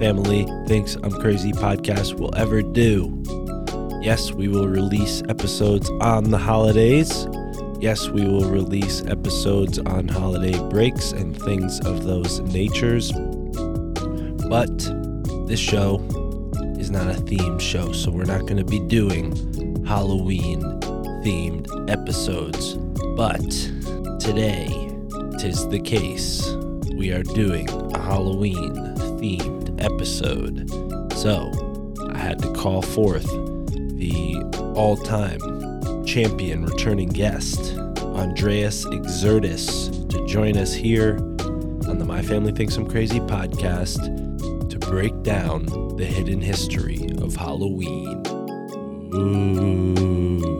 Family Thinks I'm Crazy podcast will ever do. Yes, we will release episodes on the holidays. Yes, we will release episodes on holiday breaks and things of those natures. But this show is not a theme show, so we're not going to be doing Halloween themed episodes. But today, tis the case. We are doing a Halloween themed episode. So, I had to call forth the all time champion returning guest, Andreas Xirtus, to join us here on the My Family Thinks I'm Crazy podcast to break down the hidden history of Halloween. Ooh.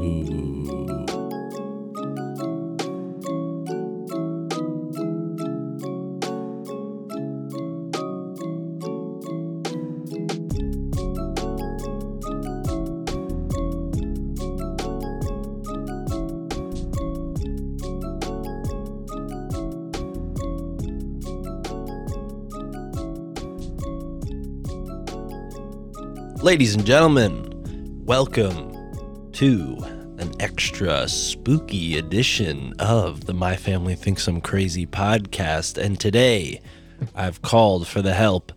Ladies and gentlemen, welcome to an extra spooky edition of the My Family Thinks I'm Crazy podcast. And today I've called for the help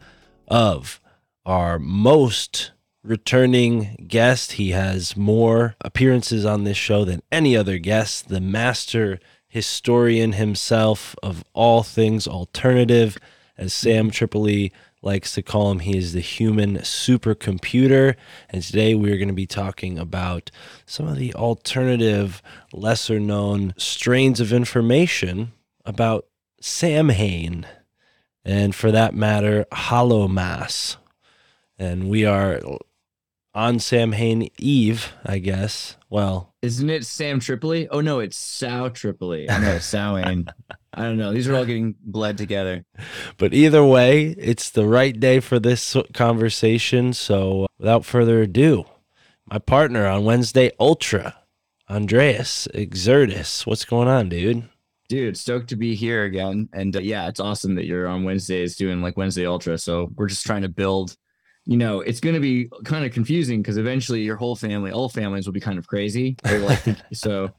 of our most returning guest. He has more appearances on this show than any other guest, the master historian himself of all things alternative, as Sam Tripoli likes to call him. He is the human supercomputer. And today we're going to be talking about some of the alternative, lesser known strains of information about Sam Samhain. And for that matter, Hallowmas. And we are on Sam Samhain Eve, I guess. Well, Isn't it Sam Tripoli? Oh no, it's Sal Tripoli. I know Samhain. I don't know. These are all getting bled together. But either way, it's the right day for this conversation. So without further ado, my partner on Wednesday Ultra, Andreas Xirtus. What's going on, dude? Dude, stoked to be here again. And uh, yeah, it's awesome that you're on Wednesdays doing like Wednesday Ultra. So we're just trying to build, you know, it's going to be kind of confusing because eventually your whole family, all families will be kind of crazy. Like, so,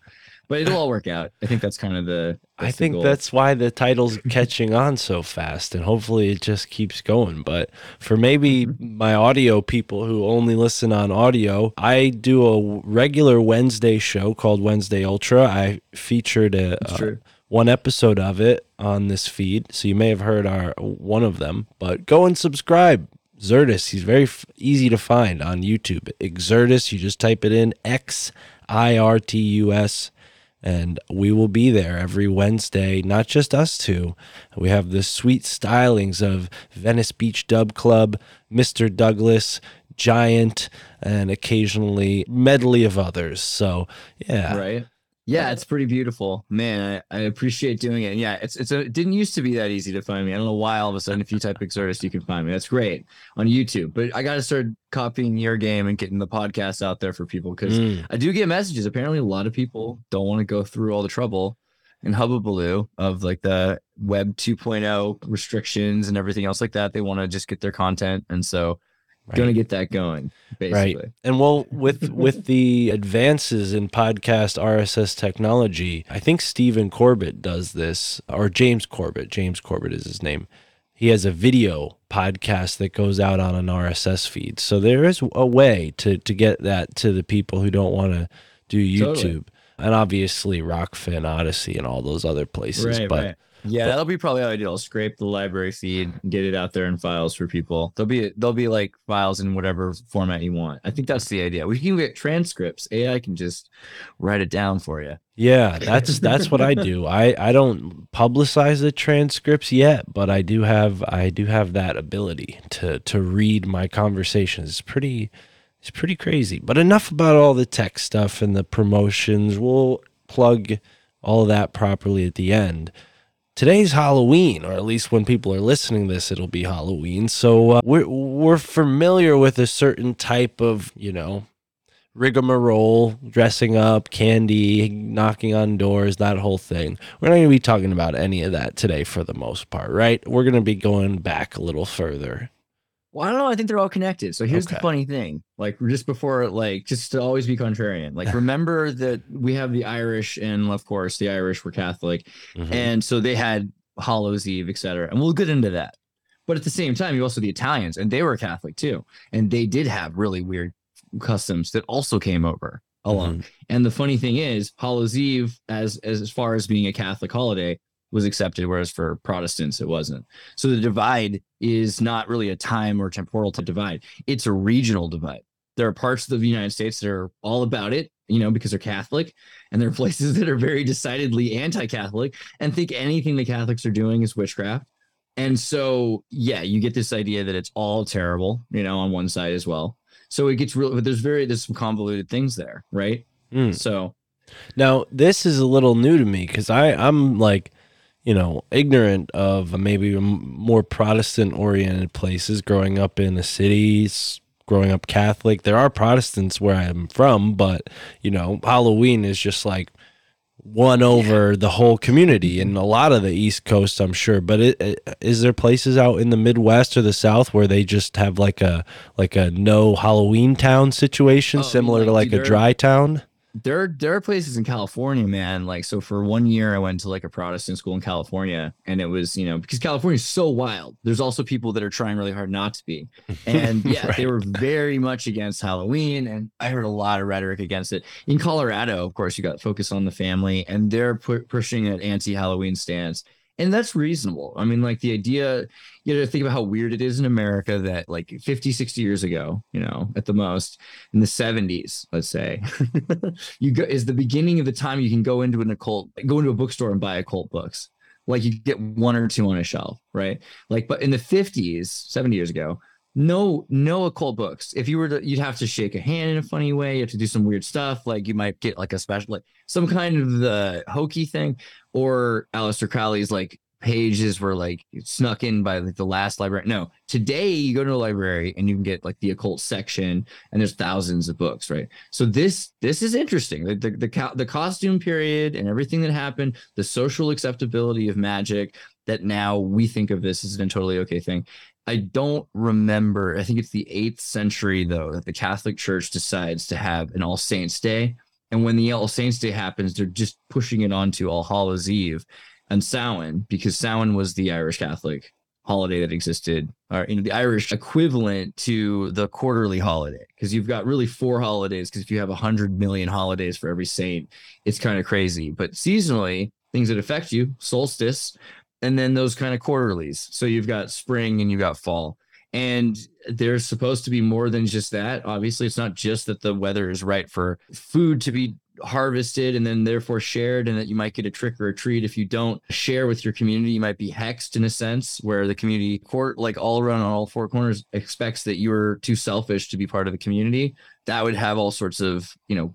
but it'll all work out. I think that's kind of the, I the think that's why the title's catching on so fast, and hopefully it just keeps going. But for maybe Mm-hmm. my audio people who only listen on audio, I do a regular Wednesday show called Wednesday Ultra. I featured a, a- one episode of it on this feed, so you may have heard our one of them. But go and subscribe. Xirtus, he's very f- easy to find on YouTube. Xirtus, you just type it in X I R T U S and we will be there every Wednesday. Not just us two. We have the sweet stylings of Venice Beach Dub Club, Mr. Douglas, Giant, and occasionally medley of others. So yeah, right. Yeah, it's pretty beautiful, man. I, I appreciate doing it. Yeah, it's it's a, it didn't used to be that easy to find me. I don't know why all of a sudden if you type Xirtus, you can find me. That's great on YouTube. But I got to start copying your game and getting the podcast out there for people because Mm. I do get messages. Apparently, a lot of people don't want to go through all the trouble and hubbubaloo of like the web 2.0 restrictions and everything else like that. They want to just get their content, and so gonna get that going. Basically, And well, with with the advances in podcast RSS technology, I think Stephen Corbett does this, or James Corbett. James Corbett is his name. He has a video podcast that goes out on an RSS feed. So there is a way to to get that to the people who don't want to do YouTube. Totally. And obviously Rokfin, Odysee, and all those other places. right, but right. Yeah, that'll be probably ideal. I'll scrape the library feed, and get it out there in files for people. There'll be there'll be like files in whatever format you want. I think that's the idea. We can get transcripts. AI can just write it down for you. Yeah, that's that's what I do. I I don't publicize the transcripts yet, but I do have I do have that ability to to read my conversations. It's pretty it's pretty crazy. But enough about all the tech stuff and the promotions. We'll plug all of that properly at the end. Today's Halloween, or at least when people are listening to this, it'll be Halloween. So uh, we're we're familiar with a certain type of you know rigmarole, dressing up, candy, knocking on doors, that whole thing. We're not going to be talking about any of that today for the most part, right? We're going to be going back a little further. Well, I don't know. I think they're all connected. So here's Okay. the funny thing. Like just before, like just to always be contrarian. Like remember that we have the Irish, and of course the Irish were Catholic, Mhm. and so they had Hallows Eve, etc. And we'll get into that. But at the same time, you also the Italians, and they were Catholic too, and they did have really weird customs that also came over along. And the funny thing is, Hallows Eve, as as as far as being a Catholic holiday, was accepted, whereas for Protestants it wasn't. So the divide is not really a time or temporal to divide; it's a regional divide. There are parts of the United States that are all about it, you know, because they're Catholic, and there are places that are very decidedly anti-Catholic and think anything the Catholics are doing is witchcraft. And so, yeah, you get this idea that it's all terrible, you know, on one side as well. So it gets real, but there's very there's some convoluted things there, right? Mm. So Now, this is a little new to me because I, I'm like, you know, ignorant of maybe more Protestant oriented places growing up in the cities, growing up Catholic. There are Protestants where I'm from, but, you know, Halloween is just like won over the whole community and a lot of the East Coast, I'm sure. But it, it, is there places out in the Midwest or the South where they just have like a like a no Halloween town situation, Oh, similar like, to like a dry town? There there are places in California, man. Like so for one year I went to like a Protestant school in California and it was, you know, because California is so wild. There's also people that are trying really hard not to be. And yeah, they were very much against Halloween and I heard a lot of rhetoric against it. In Colorado, of course, you got focus on the family and they're pu- pushing an anti-Halloween stance. And that's reasonable. I mean, like the idea, you know, think about how weird it is in America that like 50, 60 years ago, you know, at the most in the 70s, let's say, you go is the beginning of the time you can go into an occult, go into a bookstore and buy occult books. Like you get one or two on a shelf, right? Like, but in the 50s, 70 years ago, no, no occult books. If you were to, you'd have to shake a hand in a funny way. You have to do some weird stuff. Like you might get like a special, like some kind of the hokey thing, or Aleister Crowley's like pages were like snuck in by like the last library. No, today you go to a library and you can get like the occult section, and there's thousands of books, right? So this this is interesting. The the the, the costume period and everything that happened, the social acceptability of magic. That now we think of this as a totally okay thing. I don't remember. I think it's the eighth century though that the Catholic Church decides to have an All Saints Day, and when the All Saints Day happens, they're just pushing it onto All Hallows Eve and Samhain because Samhain was the Irish Catholic holiday that existed, or you know, the Irish equivalent to the quarterly holiday. Because you've got really four holidays. Because if you have a hundred million holidays for every saint, it's kind of crazy. But seasonally, things that affect you, solstice, and then those kind of quarterlies. So you've got spring and you've got fall. And there's supposed to be more than just that. Obviously, it's not just that the weather is right for food to be harvested and then therefore shared, and that you might get a trick or a treat if you don't share with your community. You might be hexed in a sense, where the community court, like all around on all four corners, expects that you're too selfish to be part of the community. That would have all sorts of, you know,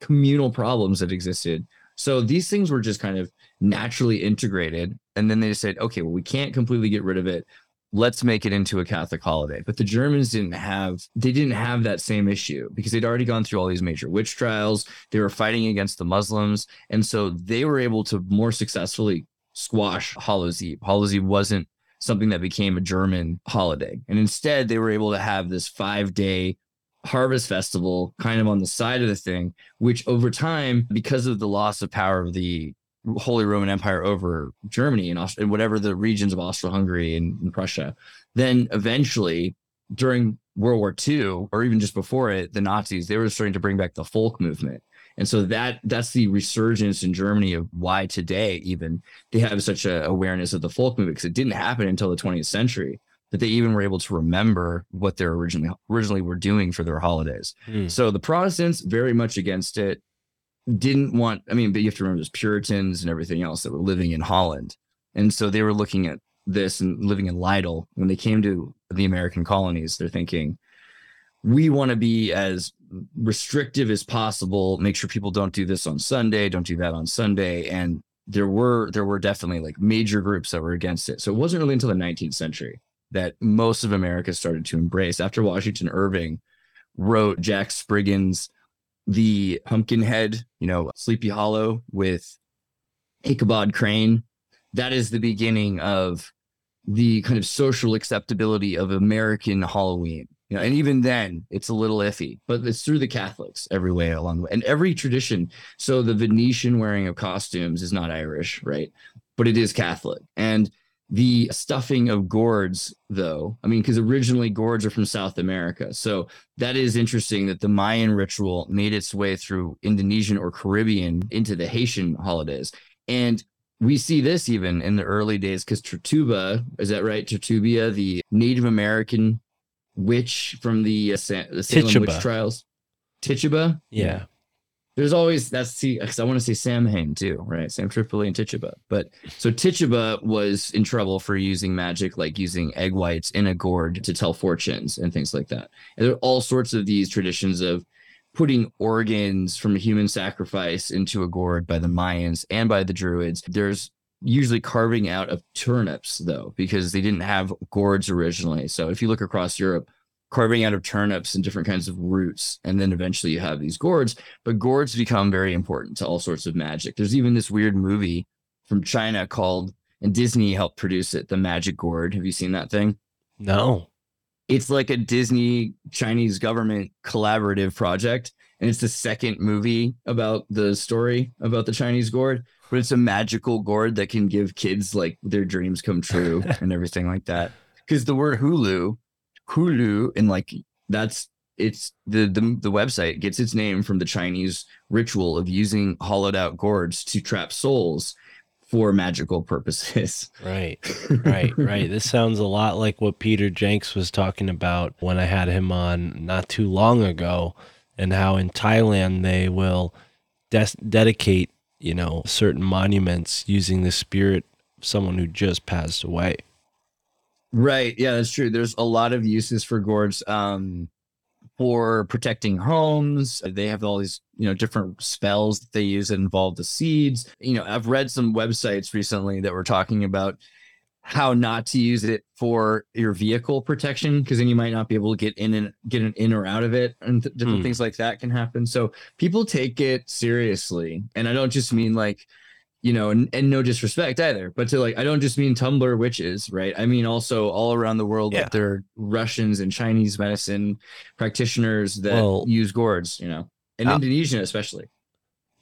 communal problems that existed So these things were just kind of naturally integrated. And then they said, okay, well, we can't completely get rid of it. Let's make it into a Catholic holiday. But the Germans didn't have they didn't have that same issue because they'd already gone through all these major witch trials. They were fighting against the Muslims. And so they were able to more successfully squash Hallows Eve. Hallows Eve wasn't something that became a German holiday. And instead, they were able to have this five day harvest festival kind of on the side of the thing, which over time, because of the loss of power of the Holy Roman Empire over Germany and, Aust- and whatever the regions of Austro-Hungary and, and Prussia, then eventually during World War II, or even just before it, the Nazis, they were starting to bring back the folk movement. And so that that's the resurgence in Germany of why today even they have such a awareness of the folk movement because it didn't happen until the 20th century that they even were able to remember what they originally originally were doing for their holidays. Hmm. So the Protestants very much against it didn't want I mean but you have to remember there's Puritans and everything else that were living in Holland. And so they were looking at this and living in Leiden. When they came to the American colonies they're thinking we want to be as restrictive as possible make sure people don't do this on sunday don't do that on sunday. And there were there were definitely like major groups that were against it. So it wasn't really until the 19th century that most of america started to embrace. After washington irving wrote jack spriggan's the pumpkinhead you know sleepy hollow with ichabod crane that is the beginning of the kind of social acceptability of american halloween you know, and even then, it's a little iffy, but it's through the Catholics every way along the way, and every tradition. So the Venetian wearing of costumes is not Irish, right? But it is Catholic, and the stuffing of gourds, though, I mean, because originally gourds are from South America, so that is interesting that the Mayan ritual made its way through Indonesian or Caribbean into the Haitian holidays, and we see this even in the early days because Tertuba, is that right? Tertubia, the Native American witch from the, uh, Sa- the Salem Tituba. witch trials. Tituba. Yeah. There's always that's see because I want to say Samhain too, right? Sam Tripoli and Tituba. But so Tituba was in trouble for using magic, like using egg whites in a gourd to tell fortunes and things like that. And there are all sorts of these traditions of putting organs from a human sacrifice into a gourd by the Mayans and by the Druids. There's usually carving out of turnips though, because they didn't have gourds originally. So if you look across Europe, carving out of turnips and different kinds of roots, and then eventually you have these gourds. But gourds become very important to all sorts of magic. There's even this weird movie from China called, and Disney helped produce it, The Magic Gourd. Have you seen that thing? No. it's like a Disney Chinese government collaborative project. And it's the second movie about the story about the Chinese gourd, but it's a magical gourd that can give kids like their dreams come true and everything like that. Because the word Hulu, Hulu, and like that's it's the, the the website gets its name from the Chinese ritual of using hollowed out gourds to trap souls for magical purposes. Right. Right. right. This sounds a lot like what Peter Jenks was talking about when I had him on not too long ago, and how in Thailand they will des- dedicate, you know, certain monuments using the spirit of someone who just passed away. Right. Yeah, that's true. There's a lot of uses for gourds um, for protecting homes. They have all these, you know, different spells that they use that involve the seeds. You know, I've read some websites recently that were talking about how not to use it for your vehicle protection because then you might not be able to get in and get an in or out of it and th- different Hmm. things like that can happen so people take it seriously and i don't just mean like you know and, and no disrespect either but to like i don't just mean tumblr witches right i mean also all around the world Yeah. that there are russians and chinese medicine practitioners that Well- use gourds you know and Uh, indonesia especially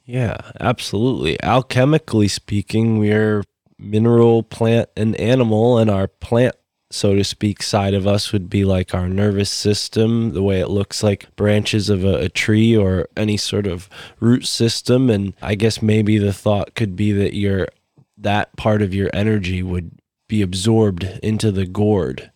Yeah, absolutely. Alchemically speaking, we're mineral, plant, and animal, and our plant, so to speak, side of us would be like our nervous system, the way it looks like branches of a, a tree or any sort of root system. And I guess maybe the thought could be that your that part of your energy would be absorbed into the gourd.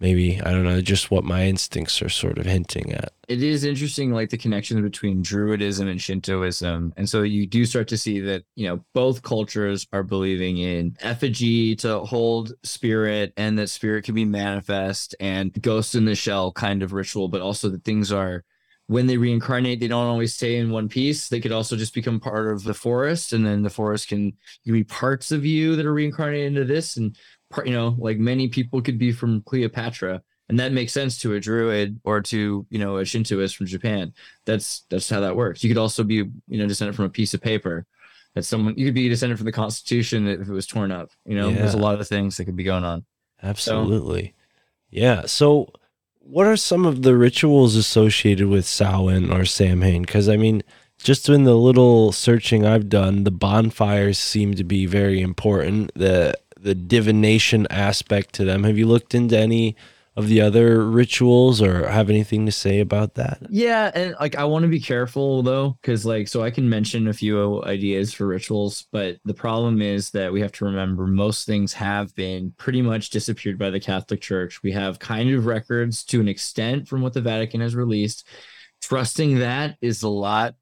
Maybe I don't know, just what my instincts are sort of hinting at. it is interesting like the connections between druidism and shintoism and so you do start to see that you know both cultures are believing in effigy to hold spirit and that spirit can be manifest and ghost in the shell kind of ritual but also that things are when they reincarnate, they don't always stay in one piece. They could also just become part of the forest, and then the forest can you be parts of you that are reincarnated into this, and you know, like many people could be from Cleopatra, and that makes sense to a druid or to you know a Shintoist from Japan. That's that's how that works. You could also be you know descended from a piece of paper. That someone you could be descended from the Constitution if it was torn up. You know, there's a lot of things that could be going on. Absolutely. Yeah. So, what are some of the rituals associated with Samhain or Samhain? Because I mean, just in the little searching I've done, the bonfires seem to be very important. The the divination aspect to them. Have you looked into any of the other rituals or have anything to say about that? Yeah, and like I want to be careful though, because like so I can mention a few ideas for rituals, but the problem is that we have to remember most things have been pretty much disappeared by the Catholic Church. We have kind of records to an extent from what the Vatican has released. Trusting that is a lot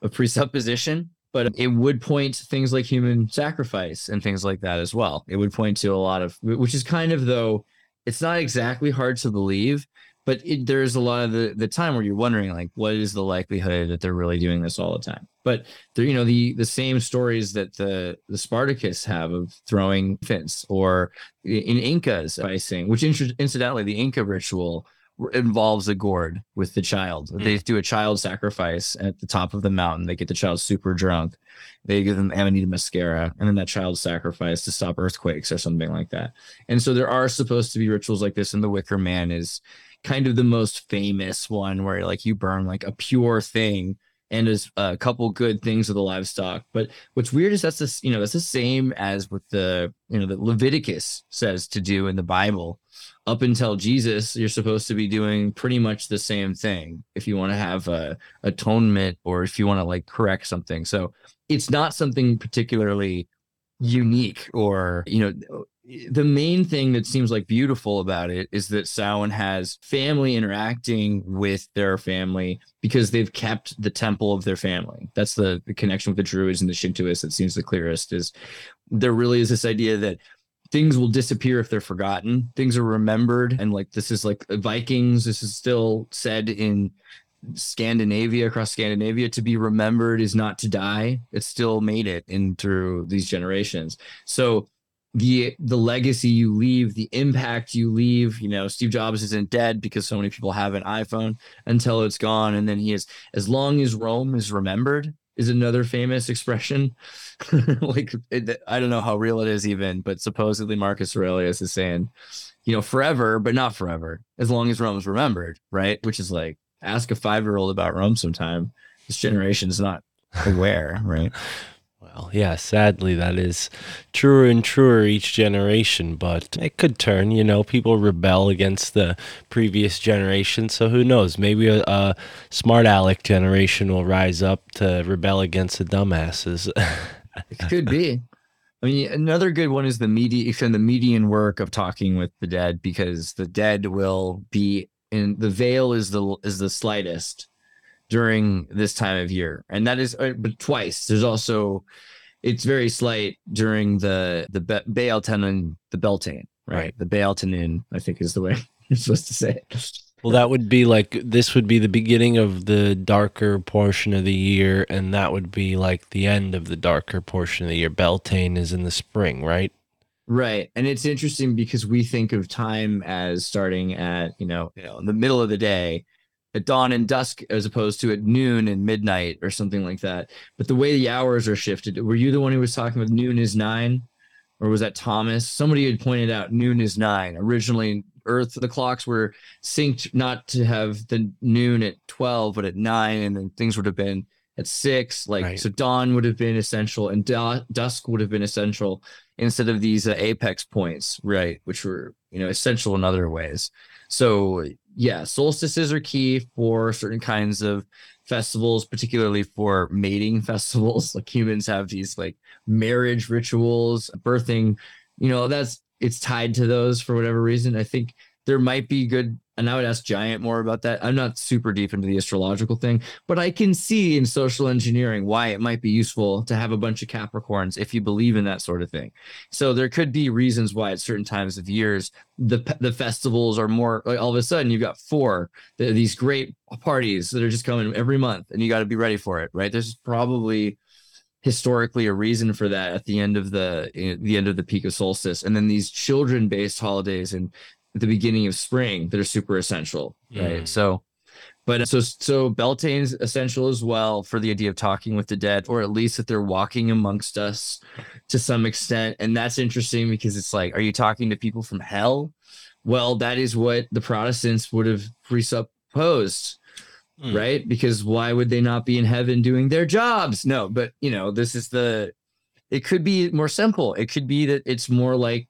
of presupposition, but it would point to things like human sacrifice and things like that as well. It would point to a lot of, which is kind of though, it's not exactly hard to believe, but it, there's a lot of the, the time where you're wondering like what is the likelihood that they're really doing this all the time but there you know the the same stories that the the spartacus have of throwing infants or in incas icing which incidentally the inca ritual involves a gourd with the child. Mm. They do a child sacrifice at the top of the mountain. They get the child super drunk. They give them amanita muscaria and then that child sacrifice to stop earthquakes or something like that. And so there are supposed to be rituals like this and the wicker man is kind of the most famous one where like you burn like a pure thing and there's a couple good things with the livestock. But what's weird is that's this, you know, that's the same as with the, you know, that Leviticus says to do in the Bible. Up until Jesus, you're supposed to be doing pretty much the same thing if you want to have a atonement or if you want to like correct something. So it's not something particularly unique or, you know, the main thing that seems like beautiful about it is that Samhain has family interacting with their family because they've kept the temple of their family. That's the, the connection with the Druids and the Shintoists that seems the clearest is there really is this idea that things will disappear if they're forgotten. Things are remembered. And like this is like Vikings, this is still said in Scandinavia, across Scandinavia, to be remembered is not to die. It still made it in through these generations. So the the legacy you leave, the impact you leave. You know, Steve Jobs isn't dead because so many people have an iPhone until it's gone, and then he is. As long as Rome is remembered, is another famous expression. like it, I don't know how real it is even, but supposedly Marcus Aurelius is saying, you know, forever, but not forever, as long as Rome's remembered, right? Which is like ask a five year old about Rome sometime. This generation is not aware, right? Yeah, sadly, that is truer and truer each generation, but it could turn. You know, people rebel against the previous generation, so who knows? Maybe a, a smart aleck generation will rise up to rebel against the dumbasses. It could be. I mean, another good one is the media median, the median work of talking with the dead because the dead will be in the veil is the is the slightest during this time of year, and that is uh, but twice. There's also it's very slight during the the Be- Tenon, the Beltane, right? Right. The Baal Tenon, I think is the way you're supposed to say it. well, that would be like this would be the beginning of the darker portion of the year, and that would be like the end of the darker portion of the year. Beltane is in the spring, right? Right. And it's interesting because we think of time as starting at, you know, you know, in the middle of the day, at dawn and dusk, as opposed to at noon and midnight or something like that. But the way the hours are shifted, were you the one who was talking with noon is nine? Or was that Thomas? Somebody had pointed out noon is nine. Originally, Earth, the clocks were synced not to have the noon at 12, but at nine, and then things would have been at six. Like, Right. so dawn would have been essential and du- dusk would have been essential instead of these uh, apex points, right? Which were, you know, essential in other ways. So, yeah, solstices are key for certain kinds of festivals, particularly for mating festivals. Like humans have these like marriage rituals, birthing, you know, that's it's tied to those for whatever reason. I think there might be good and I would ask Giant more about that. I'm not super deep into the astrological thing, but I can see in social engineering why it might be useful to have a bunch of Capricorns if you believe in that sort of thing. So there could be reasons why at certain times of years the the festivals are more like all of a sudden you've got four these great parties that are just coming every month, and you got to be ready for it, right? There's probably historically a reason for that at the end of the eh, the end of the peak of solstice and then these children based holidays and at the beginning of spring that are super essential right Mm. so but so so beltane's essential as well for the idea of talking with the dead or at least that they're walking amongst us to some extent and that's interesting because it's like are you talking to people from hell well that is what the protestants would have presupposed Hmm. right? Because why would they not be in heaven doing their jobs? No, but you know, this is the it could be more simple. It could be that it's more like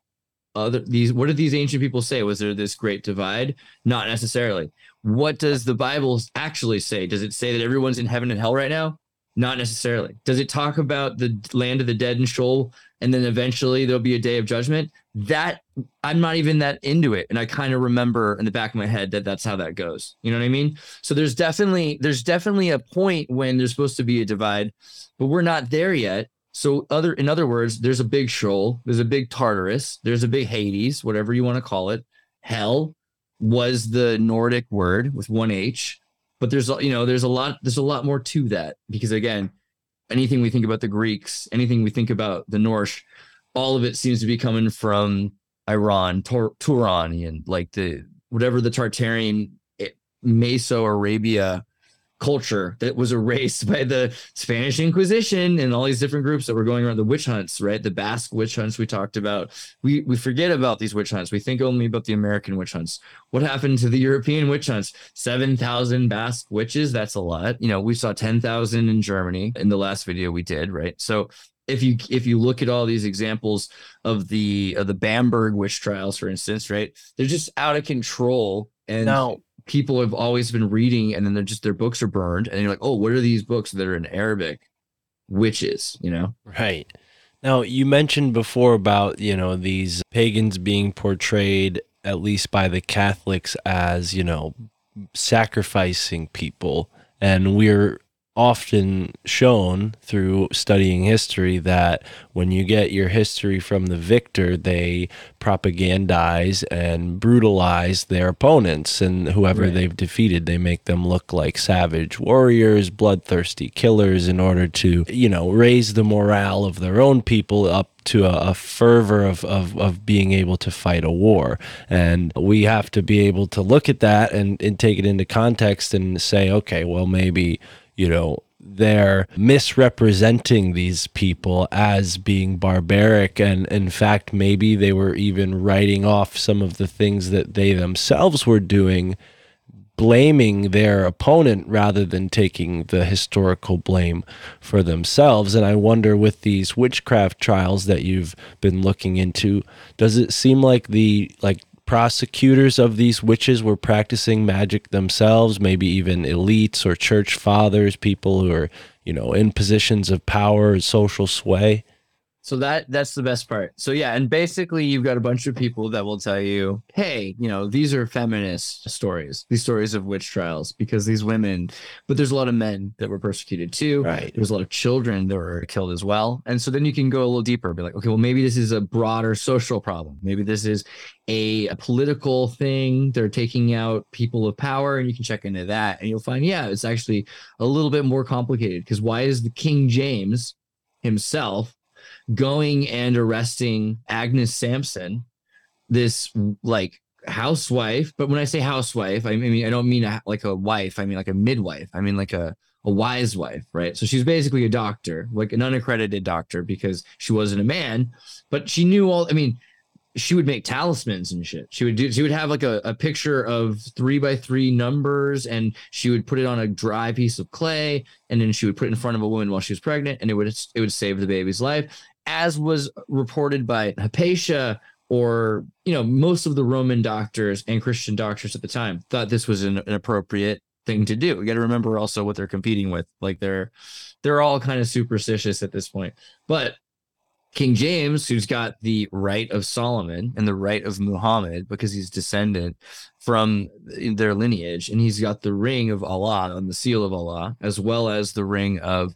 other these what did these ancient people say? Was there this great divide? Not necessarily. What does the Bible actually say? Does it say that everyone's in heaven and hell right now? Not necessarily. Does it talk about the land of the dead and Sheol and then eventually there'll be a day of judgment? That I'm not even that into it. And I kind of remember in the back of my head that that's how that goes. You know what I mean? So there's definitely there's definitely a point when there's supposed to be a divide, but we're not there yet. So other in other words, there's a big Sheol, there's a big Tartarus, there's a big Hades, whatever you want to call it. Hell was the Nordic word with one H, but there's you know there's a lot there's a lot more to that because again, anything we think about the Greeks, anything we think about the Norse, all of it seems to be coming from Iran, Tor- Turanian, like the whatever the Tartarian eh, Meso Arabia culture that was erased by the Spanish Inquisition and all these different groups that were going around the witch hunts, right? The Basque witch hunts we talked about. We we forget about these witch hunts. We think only about the American witch hunts. What happened to the European witch hunts? 7,000 Basque witches, that's a lot. You know, we saw 10,000 in Germany in the last video we did, right? So if you if you look at all these examples of the of the Bamberg witch trials, for instance, right? They're just out of control. And Now, people have always been reading and then they're just their books are burned and you're like oh what are these books that are in arabic witches you know Right. Now, you mentioned before about, you know, these pagans being portrayed, at least by the Catholics, as, you know, sacrificing people. And we're often shown through studying history that when you get your history from the victor, they propagandize and brutalize their opponents and whoever Right. they've defeated. They make them look like savage warriors, bloodthirsty killers in order to, you know, raise the morale of their own people up to a, a fervor of, of, of being able to fight a war. And we have to be able to look at that and, and take it into context and say, okay, well, maybe, you know, they're misrepresenting these people as being barbaric. And in fact, maybe they were even writing off some of the things that they themselves were doing blaming their opponent rather than taking the historical blame for themselves. And I wonder with these witchcraft trials that you've been looking into, does it seem like the like prosecutors of these witches were practicing magic themselves, maybe even elites or church fathers, people who are, you know, in positions of power and social sway? So that that's the best part. So yeah and basically you've got a bunch of people that will tell you hey you know these are feminist stories these stories of witch trials because these women but there's a lot of men that were persecuted too. Right. there's a lot of children that were killed as well. And so then you can go a little deeper be like okay well maybe this is a broader social problem. Maybe this is a, a political thing. They're taking out people of power and you can check into that and you'll find yeah it's actually a little bit more complicated because why is the king james himself going and arresting agnes sampson this like housewife but when i say housewife i mean i don't mean a, like a wife i mean like a midwife i mean like a a wise wife, right? So she's basically a doctor, like an unaccredited doctor because she wasn't a man, but she knew all. I mean, she would make talismans and shit. She would do. She would have like a, a picture of three by three numbers, and she would put it on a dry piece of clay, and then she would put it in front of a woman while she was pregnant, and it would it would save the baby's life, as was reported by Hypatia or you know most of the Roman doctors and Christian doctors at the time thought this was an, an appropriate thing to do. We got to remember also what they're competing with. Like they're they're all kind of superstitious at this point. But King James, who's got the right of Solomon and the right of Muhammad because he's descendant from their lineage, and he's got the ring of Allah and the seal of Allah, as well as the ring of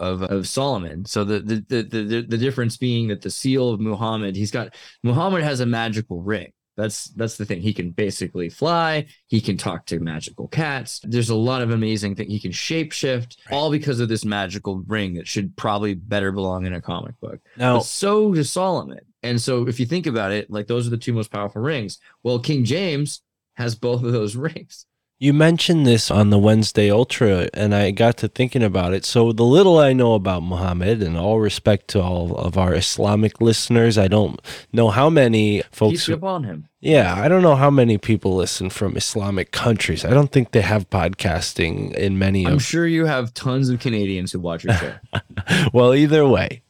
of, of Solomon. So the the, the the the difference being that the seal of Muhammad, he's got Muhammad has a magical ring. That's that's the thing. He can basically fly. He can talk to magical cats. There's a lot of amazing things. He can shapeshift, all because of this magical ring that should probably better belong in a comic book. Now, But so does Solomon. And so if you think about it, like those are the two most powerful rings. Well, King James has both of those rings. You mentioned this on the Wednesday Ultra, and I got to thinking about it. So, the little I know about Muhammad, and all respect to all of our Islamic listeners, I don't know how many folks. Peace upon him. Yeah, I don't know how many people listen from Islamic countries. I don't think they have podcasting in many I'm of. sure you have tons of Canadians who watch your show. well, either way,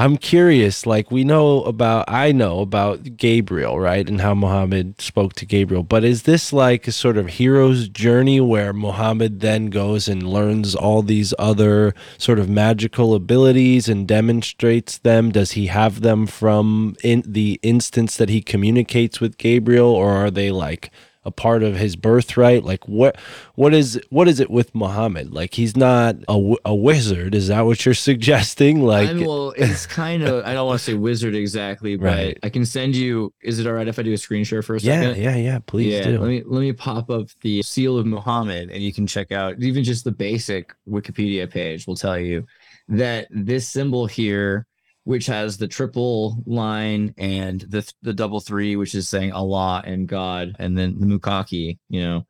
I'm curious. Like we know about, I know about Gabriel, right, and how Muhammad spoke to Gabriel. But is this like a sort of hero's journey where Muhammad then goes and learns all these other sort of magical abilities and demonstrates them? Does he have them from in the instance that he communicates with Gabriel, or are they like? A part of his birthright? Like what what is what is it with muhammad? Like he's not a, a wizard. Is that what you're suggesting? Like I'm, well, it's kind of, I don't want to say wizard exactly, but Right. I can send you, is it all right if I do a screen share for a yeah second? yeah yeah please yeah, do. let me let me pop up the seal of Muhammad, and you can check out even just the basic Wikipedia page will tell you that this symbol here, which has the triple line and the the double three, which is saying Allah and God, and then the Mukaki, you know,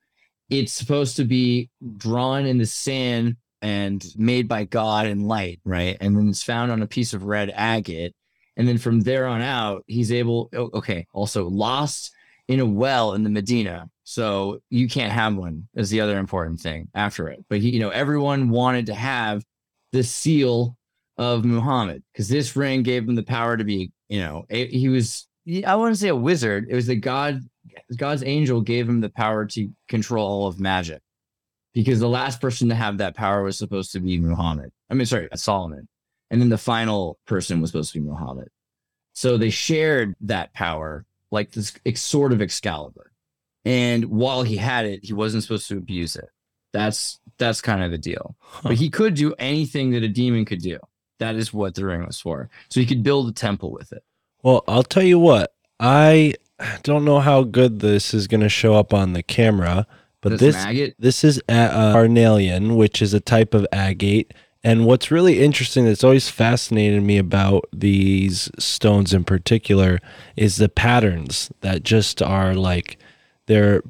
it's supposed to be drawn in the sand and made by God and light, right? And then it's found on a piece of red agate. And then from there on out, he's able, okay, also lost in a well in the Medina. So you can't have one is the other important thing after it. But he, you know, everyone wanted to have the seal of Muhammad because this ring gave him the power to be, you know, a- he was, I wouldn't say a wizard. It was the God, God's angel gave him the power to control all of magic because the last person to have that power was supposed to be Muhammad. I mean, sorry, uh, Solomon. And then the final person was supposed to be Muhammad. So they shared that power like this sort of Excalibur. And while he had it, he wasn't supposed to abuse it. That's that's kind of the deal. But he could do anything that a demon could do. That is what the ring was for. So he could build a temple with it. well i'll tell you what i don't know how good this is going to show up on the camera but This this maggot, This is a- uh, carnelian, which is a type of agate. And what's really interesting that's always fascinated me about these stones in particular is the patterns that just are like they're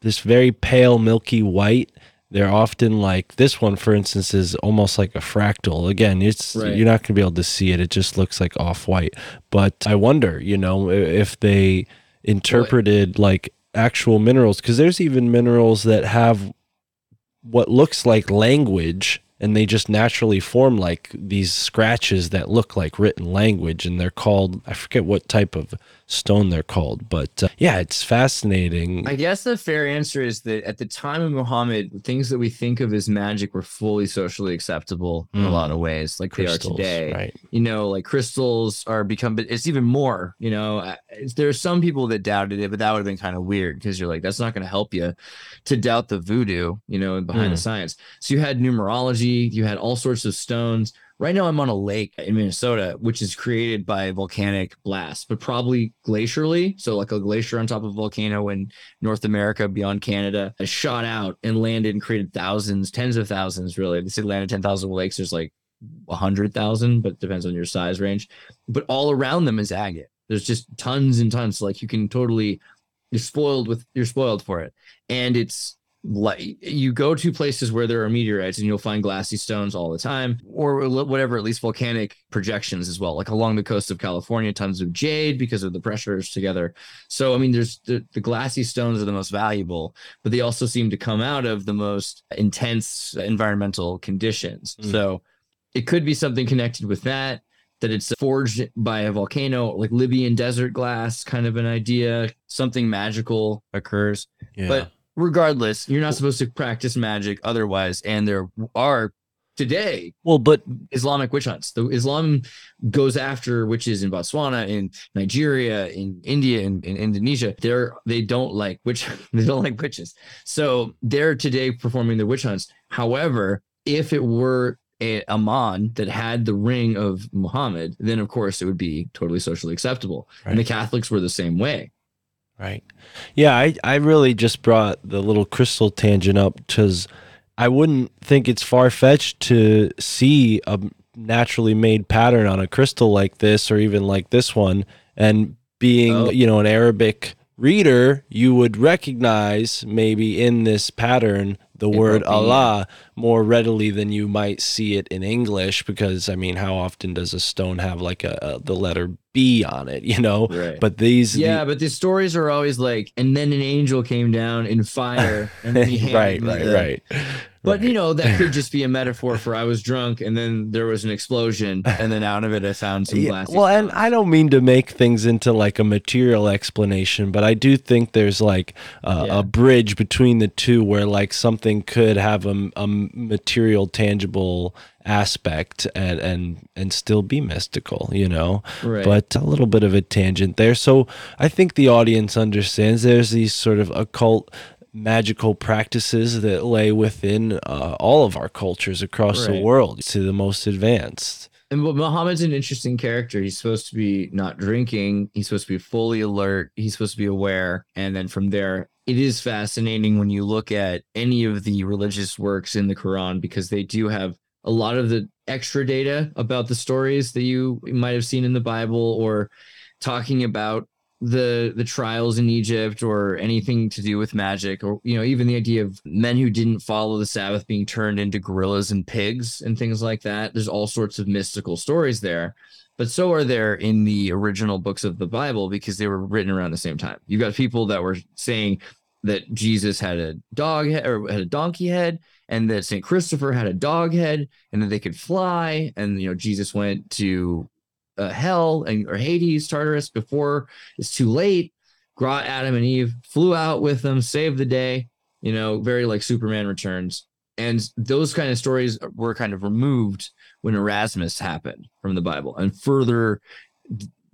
this very pale milky white. They're often like this one, for instance, is almost like a fractal. Again, it's Right. you're not going to be able to see it. It just looks like off white. But I wonder, you know, if they interpreted like actual minerals because there's even minerals that have what looks like language and they just naturally form like these scratches that look like written language and they're called i forget what type of stone they're called but uh, yeah it's fascinating I guess the fair answer is that at the time of Muhammad, things that we think of as magic were fully socially acceptable in a Mm. lot of ways, like they are today. right you know, like crystals are become, but it's even more, you know, uh, there are some people that doubted it, but that would have been kind of weird because you're like, that's not going to help you to doubt the voodoo, you know, behind the Mm. science. So you had numerology, you had all sorts of stones. Right now, I'm on a lake in Minnesota, which is created by volcanic blast, but probably glacially. So, like a glacier on top of a volcano in North America beyond Canada has shot out and landed and created thousands, tens of thousands, really. They say landed 10,000 lakes. There's like a hundred thousand, but it depends on your size range. But all around them is agate. There's just tons and tons. Like you can totally, you're spoiled with, you're spoiled for it. And it's like you go to places where there are meteorites and you'll find glassy stones all the time, or whatever, at least volcanic projections as well. Like along the coast of California, tons of jade because of the pressures together. So I mean, there's the, the glassy stones are the most valuable, but they also seem to come out of the most intense environmental conditions. Mm. So it could be something connected with that that it's forged by a volcano like libyan desert glass kind of an idea something magical occurs yeah but regardless you're not supposed to practice magic otherwise and there are today Well, but Islamic witch hunts. The Islam goes after witches in Botswana, in Nigeria, in India, in, in Indonesia. They're they don't like witch they don't like witches. So they're today performing their witch hunts. However, if it were a Aman that had the ring of Muhammad, then of course it would be totally socially acceptable. And the Catholics were the same way. Right. Yeah, I, I really just brought the little crystal tangent up because I wouldn't think it's far fetched to see a naturally made pattern on a crystal like this or even like this one. And being, Oh. you know, an Arabic reader, you would recognize maybe in this pattern the It word might be, yeah. Allah more readily than you might see it in English because I mean, how often does a stone have like a, a the letter B on it, you know? Right. But these Yeah, but the stories are always like, and then an angel came down in fire, and then he handed right, right, the- right. But Right. you know, that could just be a metaphor for I was drunk and then there was an explosion and then out of it I found some Yeah, well, and I don't mean to make things into like a material explanation, but I do think there's like uh, Yeah. a bridge between the two where like something could have a, a material, tangible aspect and and and still be mystical, you know. Right. But a little bit of a tangent there. So I think the audience understands there's these sort of occult magical practices that lay within uh, all of our cultures across the world to the most advanced. And but Muhammad's an interesting character. He's supposed to be not drinking. He's supposed to be fully alert. He's supposed to be aware. And then from there, it is fascinating when you look at any of the religious works in the Quran because they do have a lot of the extra data about the stories that you might have seen in the Bible or talking about the the trials in Egypt or anything to do with magic or you know even the idea of men who didn't follow the Sabbath being turned into gorillas and pigs and things like that. There's all sorts of mystical stories there, but so are there in the original books of the Bible because they were written around the same time. You've got people that were saying that Jesus had a dog head or had a donkey head and that St. Christopher had a dog head and that they could fly and you know Jesus went to uh, hell and or Hades, Tartarus before it's too late. Brought Adam and Eve, flew out with them, saved the day. You know, very like Superman Returns, and those kind of stories were kind of removed when Erasmus happened from the Bible, and further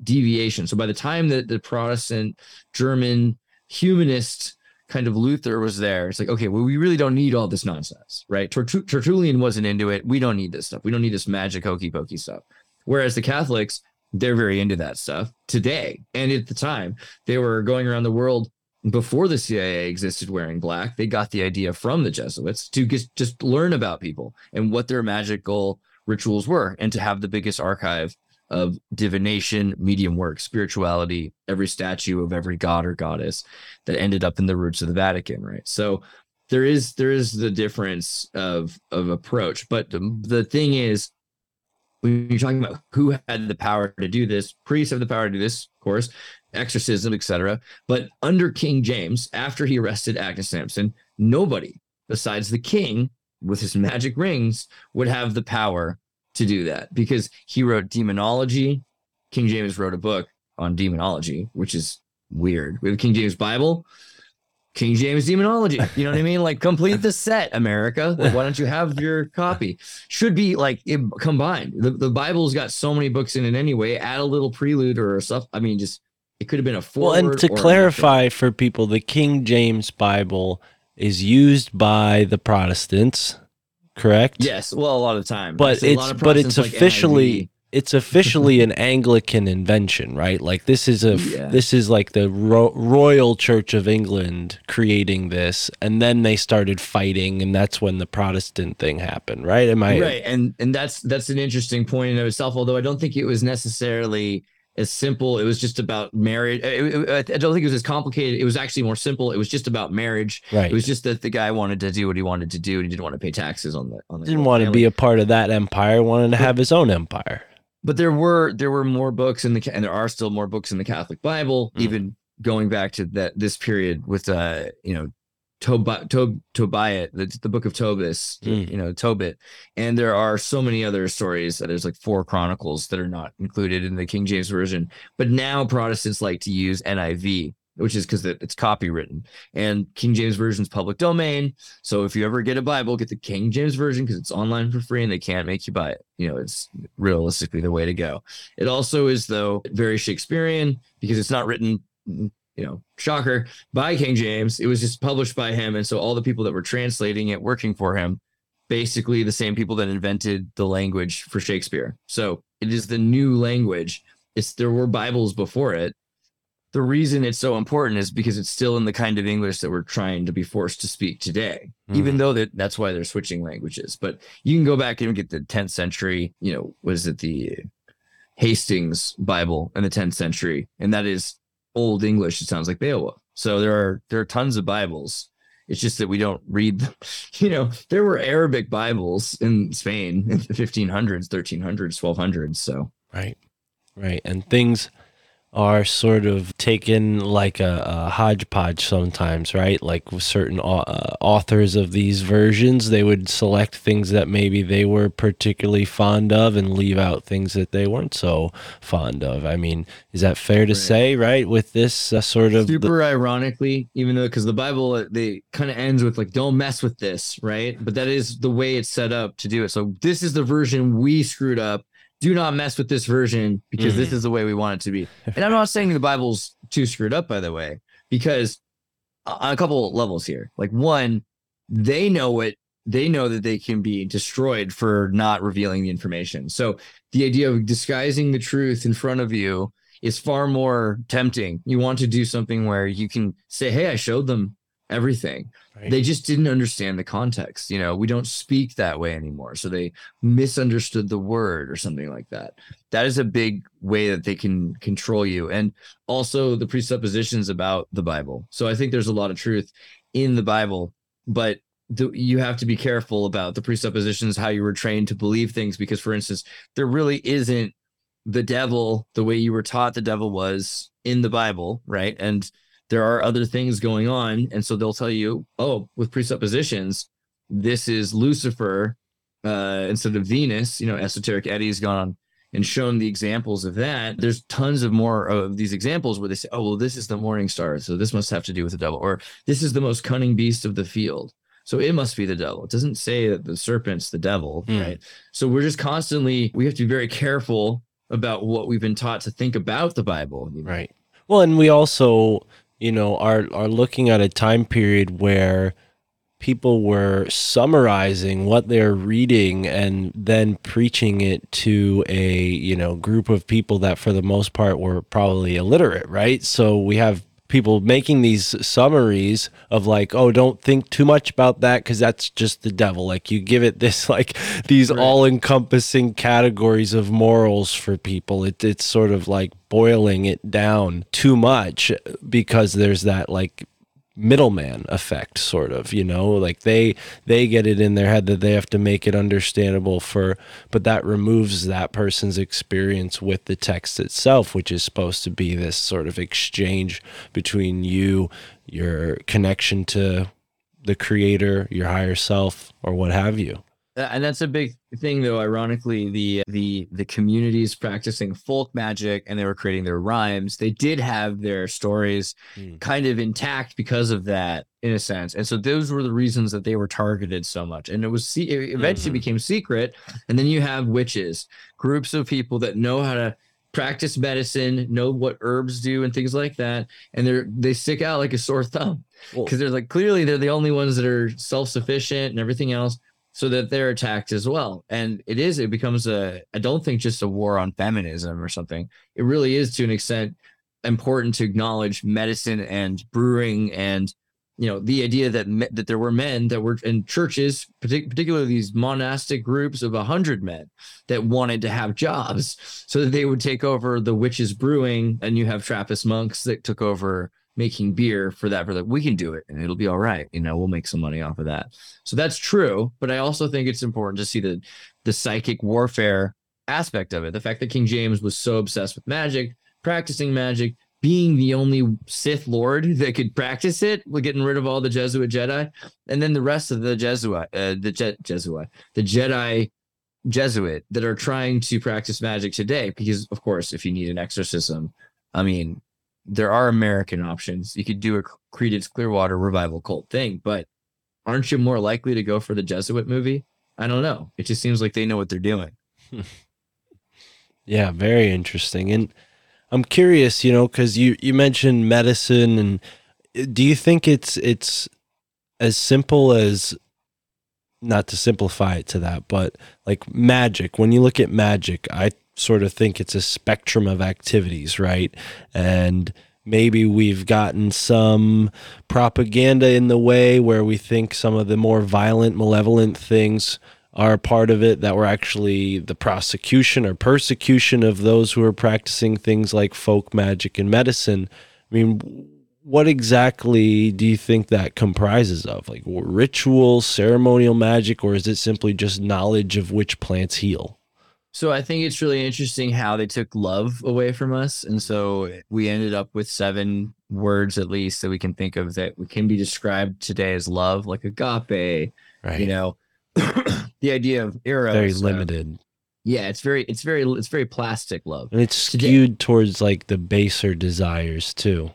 deviation. So by the time that the Protestant German humanist kind of Luther was there, it's like okay, well, we really don't need all this nonsense, right? Tertu- Tertullian wasn't into it. We don't need this stuff. We don't need this magic hokey pokey stuff. Whereas the Catholics, they're very into that stuff today. And at the time, they were going around the world before the CIA existed wearing black. They got the idea from the Jesuits to just, just learn about people and what their magical rituals were and to have the biggest archive of divination, medium work, spirituality, every statue of every god or goddess that ended up in the roots of the Vatican, right? So there is there is the difference of of approach, but the, thing is when you're talking about who had the power to do this, priests have the power to do this, of course, exorcism, etc. But under King James, after he arrested Agnes Sampson, nobody besides the king with his magic rings would have the power to do that because he wrote demonology. King James wrote a book on demonology, which is weird. We have King James Bible, King James demonology. You know what I mean? Like complete the set, America. Like, why don't you have your copy? Should be like it, combined. The, the Bible's got so many books in it anyway. Add a little prelude or stuff. I mean, just it could have been a Well, and to clarify for people, the King James Bible is used by the Protestants, correct? Yes. Well, a lot of the time, but it's lot of but it's like officially NIV. it's officially an Anglican invention, right? Like this is a Yeah. this is like the Ro- Royal Church of England creating this, and then they started fighting, and that's when the Protestant thing happened, right? Am I right and and that's that's an interesting point in of itself although i don't think it was necessarily as simple it was just about marriage i don't think it was as complicated it was actually more simple it was just about marriage right? it was just that the guy wanted to do what he wanted to do and he didn't want to pay taxes on the on the didn't want to be a part of that empire, wanted to have his own empire. but there were there were more books in the and there are still more books in the catholic bible Mm. even going back to that this period with uh you know Tob- Tob- Tobiah, the, the book of Tobit, Mm. you know, Tobit. And there are so many other stories. That there's like four chronicles that are not included in the King James Version. But now Protestants like to use NIV which is because it's copywritten. And King James Version's public domain. So if you ever get a Bible, get the King James Version because it's online for free and they can't make you buy it. You know, it's realistically the way to go. It also is, though, very Shakespearean because it's not written, you know, shocker, by King James. It was just published by him. And so all the people that were translating it, working for him, basically the same people that invented the language for Shakespeare. So it is the new language. It's there were Bibles before it. The reason it's so important is because it's still in the kind of English that we're trying to be forced to speak today. Hmm. Even though that that's why they're switching languages. But you can go back and get the 10th century, you know, was it the Hastings Bible in the 10th century, and that is old English. It sounds like Beowulf. So there are there are tons of Bibles. It's just that we don't read. them. You know, there were Arabic Bibles in Spain in the 1500s, 1300s, 1200s. So Right. Right. And things are sort of taken like a, a hodgepodge sometimes, right? Like with certain uh, authors of these versions, they would select things that maybe they were particularly fond of and leave out things that they weren't so fond of. I mean, is that fair to Right. say, right? With this uh, sort of the- super ironically, even though because the Bible uh, they kind of ends with like "Don't mess with this," right? But that is the way it's set up to do it. So this is the version we screwed up. Do not mess with this version because this mm-hmm. is the way we want it to be. And I'm not saying the Bible's too screwed up, by the way, because on a couple levels here. Like one, they know it. They know that they can be destroyed for not revealing the information. So the idea of disguising the truth in front of you is far more tempting. You want to do something where you can say, "Hey, I showed them everything." Right. They just didn't understand the context. You know, we don't speak that way anymore, so they misunderstood the word or something like that. That is a big way that they can control you, and also the presuppositions about the Bible. So I think there's a lot of truth in the Bible, but the, you have to be careful about the presuppositions, how you were trained to believe things, because, for instance, there really isn't the devil the way you were taught the devil was in the Bible, right? And there are other things going on. And so they'll tell you, oh, with presuppositions, this is Lucifer uh, instead of Venus. You know, Esoteric Eddie's gone and shown the examples of that. There's tons of more of these examples where they say, oh, well, this is the morning star. So this must have to do with the devil. Or this is the most cunning beast of the field. So it must be the devil. It doesn't say that the serpent's the devil, Hmm. right? So we're just constantly, we have to be very careful about what we've been taught to think about the Bible. Right. Well, and we also, you know, are are looking at a time period where people were summarizing what they're reading and then preaching it to a, you know, group of people that for the most part were probably illiterate, right? So we have people making these summaries of like oh don't think too much about that because that's just the devil like you give it this like these Right. all-encompassing categories of morals for people it, it's sort of like boiling it down too much because there's that like middleman effect sort of you know? Like they they get it in their head that they have to make it understandable for but that removes that person's experience with the text itself which is supposed to be this sort of exchange between you your connection to the creator your higher self or what have you and that's a big thing though ironically the the the communities practicing folk magic and they were creating their rhymes they did have their stories Hmm. kind of intact because of that in a sense. And so those were the reasons that they were targeted so much. And it was it eventually Mhm. became secret. And then you have witches groups of people that know how to practice medicine know what herbs do and things like that. And they're they stick out like a sore thumb because they're like clearly they're the only ones that are self-sufficient and everything else so that they're attacked as well. And it is it becomes a i don't think just a war on feminism or something. It really is to an extent important to acknowledge medicine and brewing and you know the idea that me- that there were men that were in churches partic- particularly these monastic groups of a hundred men that wanted to have jobs so that they would take over the witches brewing and you have trappist monks that took over making beer for that for that we can do it and it'll be all right you know we'll make some money off of that. So that's true but i also think it's important to see the the psychic warfare aspect of it. The fact that king james was so obsessed with magic practicing magic being the only sith lord that could practice it with getting rid of all the jesuit jedi and then the rest of the jesuit uh, the Je- jesuit the jedi jesuit that are trying to practice magic today because of course if you need an exorcism i mean there are American options. You could do a Creedence Clearwater revival cult thing, but aren't you more likely to go for the Jesuit movie? I don't know. It just seems like they know what they're doing. Yeah, very interesting. And I'm curious, you know, because you you mentioned medicine, and uh, do you think it's it's as simple as not to simplify it to that, but like magic. When you look at magic, I sort of think it's a spectrum of activities, right? And maybe we've gotten some propaganda in the way where we think some of the more violent, malevolent things are part of it that were actually the prosecution or persecution of those who are practicing things like folk magic and medicine. I mean, what exactly do you think that comprises of? Like ritual, ceremonial magic, or is it simply just knowledge of which plants heal? So I think it's really interesting how they took love away from us. And so we ended up with seven words at least that we can think of that can be described today as love, like agape, Right. you know, the idea of eros. very uh, limited. yeah, it's very, it's very, it's very plastic love. And it's Today- skewed towards like the baser desires too.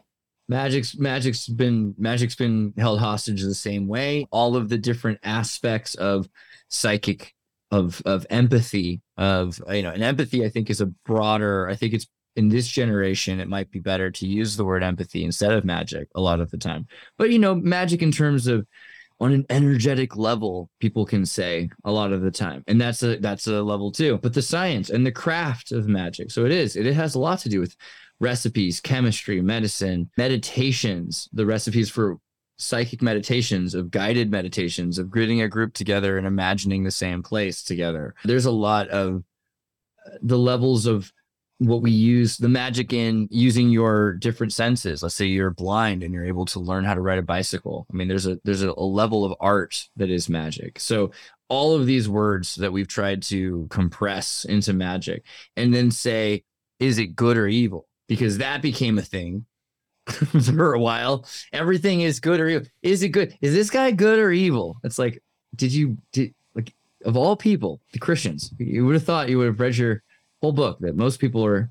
Magic's magic's been magic's been held hostage the same way. All of the different aspects of psychic of of empathy of you know, and empathy I think is a broader. I think it's in this generation it might be better to use the word empathy instead of magic a lot of the time. But you know, magic in terms of on an energetic level people can say a lot of the time and that's a that's a level too but the science and the craft of magic so it is it, it has a lot to do with recipes, chemistry, medicine, meditations, the recipes for psychic meditations, of guided meditations, of getting a group together and imagining the same place together. There's a lot of uh, the levels of what we use the magic in using your different senses. Let's say you're blind and you're able to learn how to ride a bicycle. I mean there's a there's a, a level of art that is magic. So all of these words that we've tried to compress into magic and then say is it good or evil? Because that became a thing for a while. Everything is good or evil. Is it good? Is this guy good or evil? It's like, did you did like of all people, the Christians, you would have thought you would have read your whole book that most people are,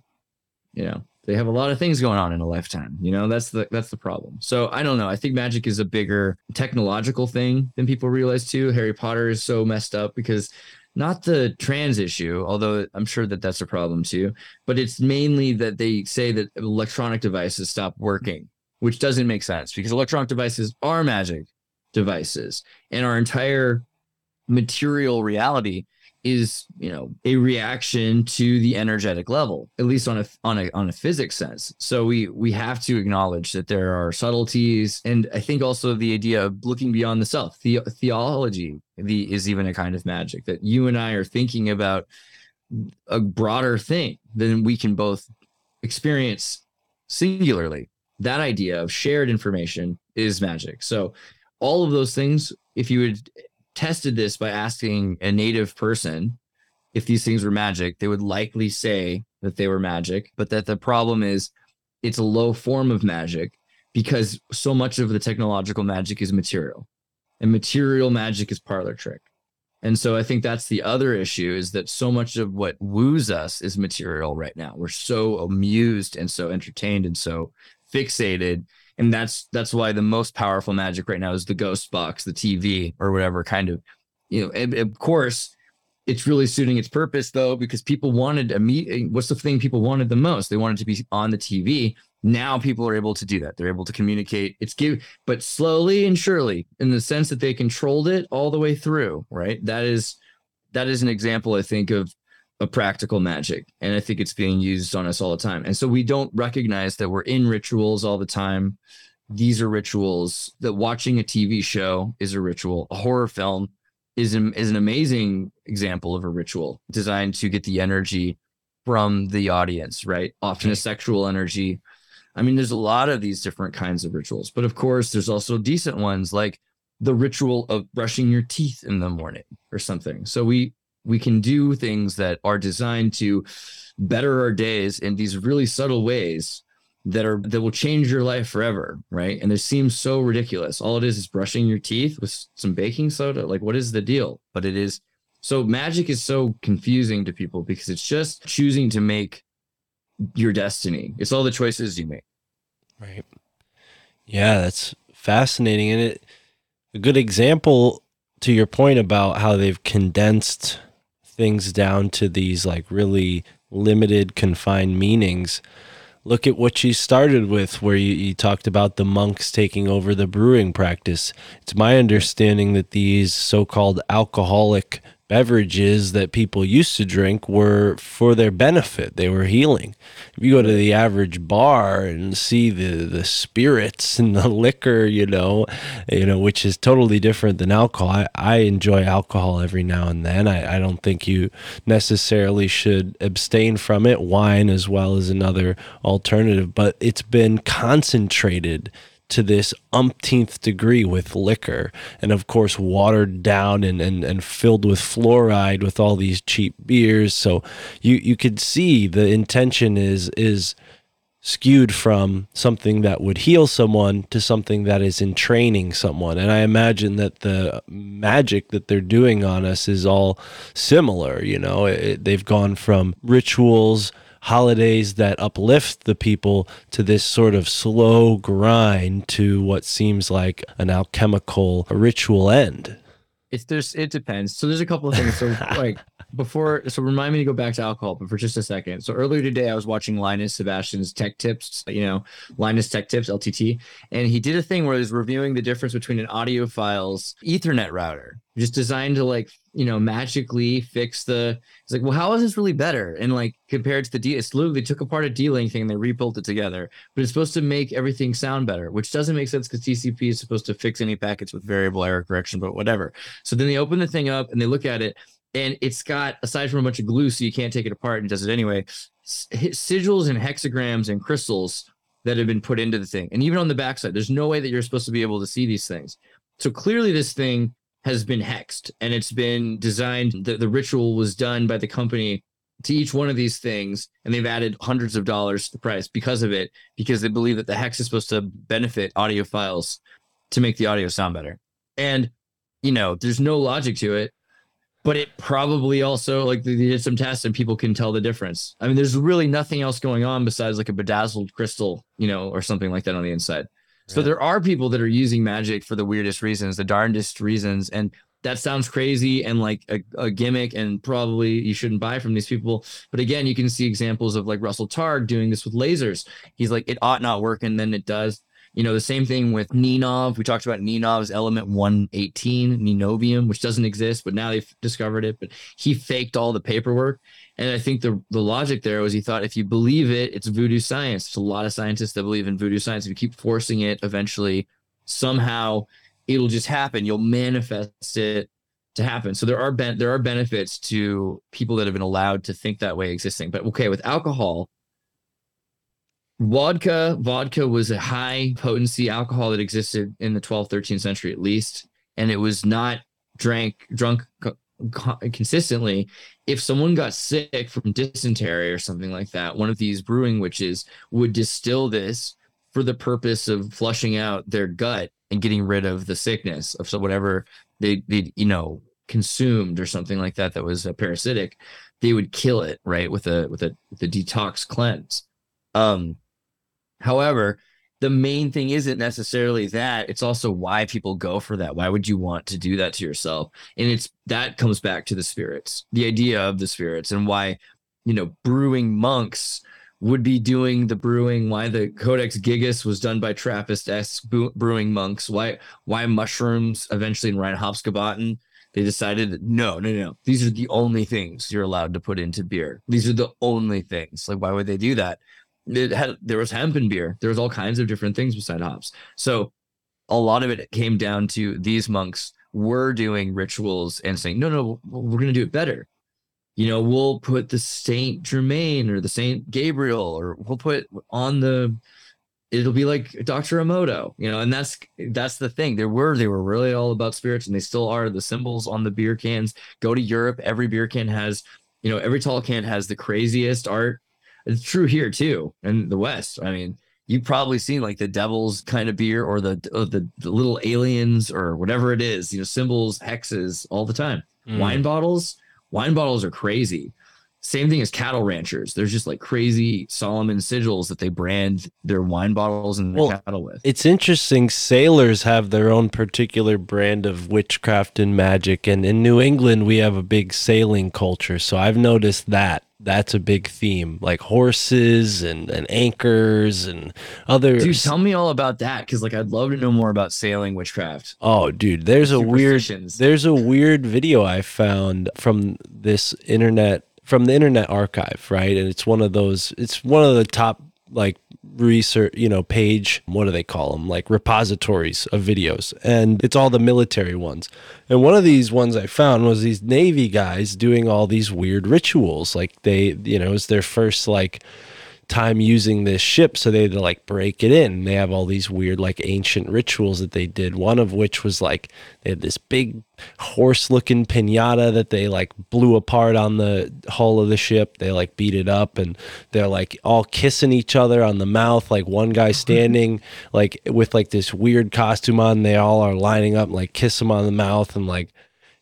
you know, they have a lot of things going on in a lifetime. You know, that's the that's the problem. So I don't know. I think magic is a bigger technological thing than people realize too. Harry Potter is so messed up because not the trans issue, although I'm sure that that's a problem too, but it's mainly that they say that electronic devices stop working, which doesn't make sense because electronic devices are magic devices and our entire material reality is you know a reaction to the energetic level at least on a on a on a physics sense. So we we have to acknowledge that there are subtleties and i think also the idea of looking beyond the self. The theology the is even a kind of magic that you and i are thinking about a broader thing than we can both experience singularly. That idea of shared information is magic. So all of those things if you had tested this by asking a native person if these things were magic, they would likely say that they were magic, but that the problem is it's a low form of magic because so much of the technological magic is material and material magic is parlor trick. And so I think that's the other issue is that so much of what woos us is material right now. We're so amused and so entertained and so fixated and that's that's why the most powerful magic right now is the ghost box the tv or whatever kind of you know and, of course it's really suiting its purpose though because people wanted a meet eh, what's the thing people wanted the most? They wanted to be on the tv now people are able to do that. They're able to communicate. It's give but slowly and surely in the sense that they controlled it all the way through right? That is that is an example i think of a practical magic and i think it's being used on us all the time. And so we don't recognize that we're in rituals all the time. These are rituals that watching a tv show is a ritual. A horror film is an, is an amazing example of a ritual designed to get the energy from the audience right? Often a mm-hmm. sexual energy. I mean there's a lot of these different kinds of rituals but of course there's also decent ones like the ritual of brushing your teeth in the morning or something. So we we can do things that are designed to better our days in these really subtle ways that are that will change your life forever right? And this seems so ridiculous. All it is is brushing your teeth with some baking soda. Like what is the deal? But it is so magic is so confusing to people because it's just choosing to make your destiny. It's all the choices you make. Right. Yeah, that's fascinating. And it a good example to your point about how they've condensed things down to these like really limited confined meanings. Look at what you started with, where you, you talked about the monks taking over the brewing practice. It's my understanding that these so called alcoholic beverages that people used to drink were for their benefit. They were healing. If you go to the average bar and see the the spirits and the liquor, you know, you know, which is totally different than alcohol. I, I enjoy alcohol every now and then. I, I don't think you necessarily should abstain from it. Wine as well as another alternative, but it's been concentrated to this umpteenth degree with liquor. And of course watered down and, and, and filled with fluoride with all these cheap beers. So you you could see the intention is is skewed from something that would heal someone to something that is entraining someone. And i imagine that the magic that they're doing on us is all similar you know. It, they've gone from rituals holidays that uplift the people to this sort of slow grind to what seems like an alchemical ritual end. It's there's it depends. So there's a couple of things. So like before, so remind me to go back to alcohol, but for just a second. So earlier today, I was watching Linus Sebastian's Tech Tips, you know, Linus Tech Tips LTT, and he did a thing where he was reviewing the difference between an audio file's Ethernet router, just designed to like you know magically fix the. It's like, well, how is this really better? And like compared to the D, it's literally they took apart a D-Link thing and they rebuilt it together, but it's supposed to make everything sound better, which doesn't make sense because TCP is supposed to fix any packets with variable error correction, but whatever. So then they open the thing up and they look at it and it's got aside from a bunch of glue so you can't take it apart and does it anyway sigils and hexagrams and crystals that have been put into the thing and even on the backside there's no way that you're supposed to be able to see these things so clearly this thing has been hexed and it's been designed the, the ritual was done by the company to each one of these things and they've added hundreds of dollars to the price because of it because they believe that the hex is supposed to benefit audiophiles to make the audio sound better and you know there's no logic to it but it probably also like they did some tests and people can tell the difference. I mean, there's really nothing else going on besides like a bedazzled crystal, you know, or something like that on the inside. So there are people that are using magic for the weirdest reasons, the darndest reasons, and that sounds crazy and like a, a gimmick, and probably you shouldn't buy from these people. But again, you can see examples of like Russell Targ doing this with lasers. He's like, it ought not work, and then it does. You know, the same thing with Ninov. We talked about Ninov's element 118, Ninovium, which doesn't exist, but now they've discovered it. But he faked all the paperwork. And I think the, the logic there was he thought if you believe it, it's voodoo science. There's a lot of scientists that believe in voodoo science. If you keep forcing it, eventually, somehow it'll just happen. You'll manifest it to happen. So there are ben- there are benefits to people that have been allowed to think that way existing. But okay, with alcohol, vodka vodka was a high potency alcohol that existed in the 12th 13th century at least and it was not drank drunk co- co- consistently. If someone got sick from dysentery or something like that one of these brewing witches would distill this for the purpose of flushing out their gut and getting rid of the sickness of so whatever they they you know consumed or something like that that was uh, parasitic they would kill it right with a with a a detox cleanse. Um However, the main thing isn't necessarily that. It's also why people go for that. Why would you want to do that to yourself? And it's that comes back to the spirits, the idea of the spirits, and why, you know, brewing monks would be doing the brewing. Why the Codex Gigas was done by Trappist s brewing monks. Why why mushrooms eventually in Reinheitsgebot they decided no, no, no. These are the only things you're allowed to put into beer. These are the only things. Like, why would they do that? It had there was hemp in beer. There was all kinds of different things beside hops. So a lot of it came down to these monks were doing rituals and saying, no, no, we're going to do it better. You know, we'll put the Saint Germain or the Saint Gabriel, or we'll put on the. It'll be like Dr. Emoto, you know, and that's that's the thing. There were they were really all about spirits, and they still are. The symbols on the beer cans. Go to Europe, every beer can has, you know, every tall can has the craziest art it's true here too in the West. I mean, you've probably seen like the devil's kind of beer or the or the, the little aliens or whatever it is, you know, symbols, hexes all the time. Mm. Wine bottles, wine bottles are crazy. Same thing as cattle ranchers. There's just like crazy Solomon sigils that they brand their wine bottles and their Well, cattle with. It's interesting. Sailors have their own particular brand of witchcraft and magic, and in New England we have a big sailing culture. So I've noticed that that's a big theme, like horses and, and anchors and other. Dude, tell me all about that because like I'd love to know more about sailing witchcraft. Oh, dude, there's a weird there's a weird video I found from this internet from the internet archive, right? And it's one of those it's one of the top like research, you know, page, what do they call them? Like repositories of videos. And it's all the military ones. And one of these ones I found was these Navy guys doing all these weird rituals. Like they, you know, it's their first like time using this ship so they had to like break it in. They have all these weird like ancient rituals that they did one of which was like they had this big horse looking piñata that they like blew apart on the hull of the ship. They like beat it up and they're like all kissing each other on the mouth like one guy standing like with like this weird costume on. They all are lining up and like kiss him on the mouth and like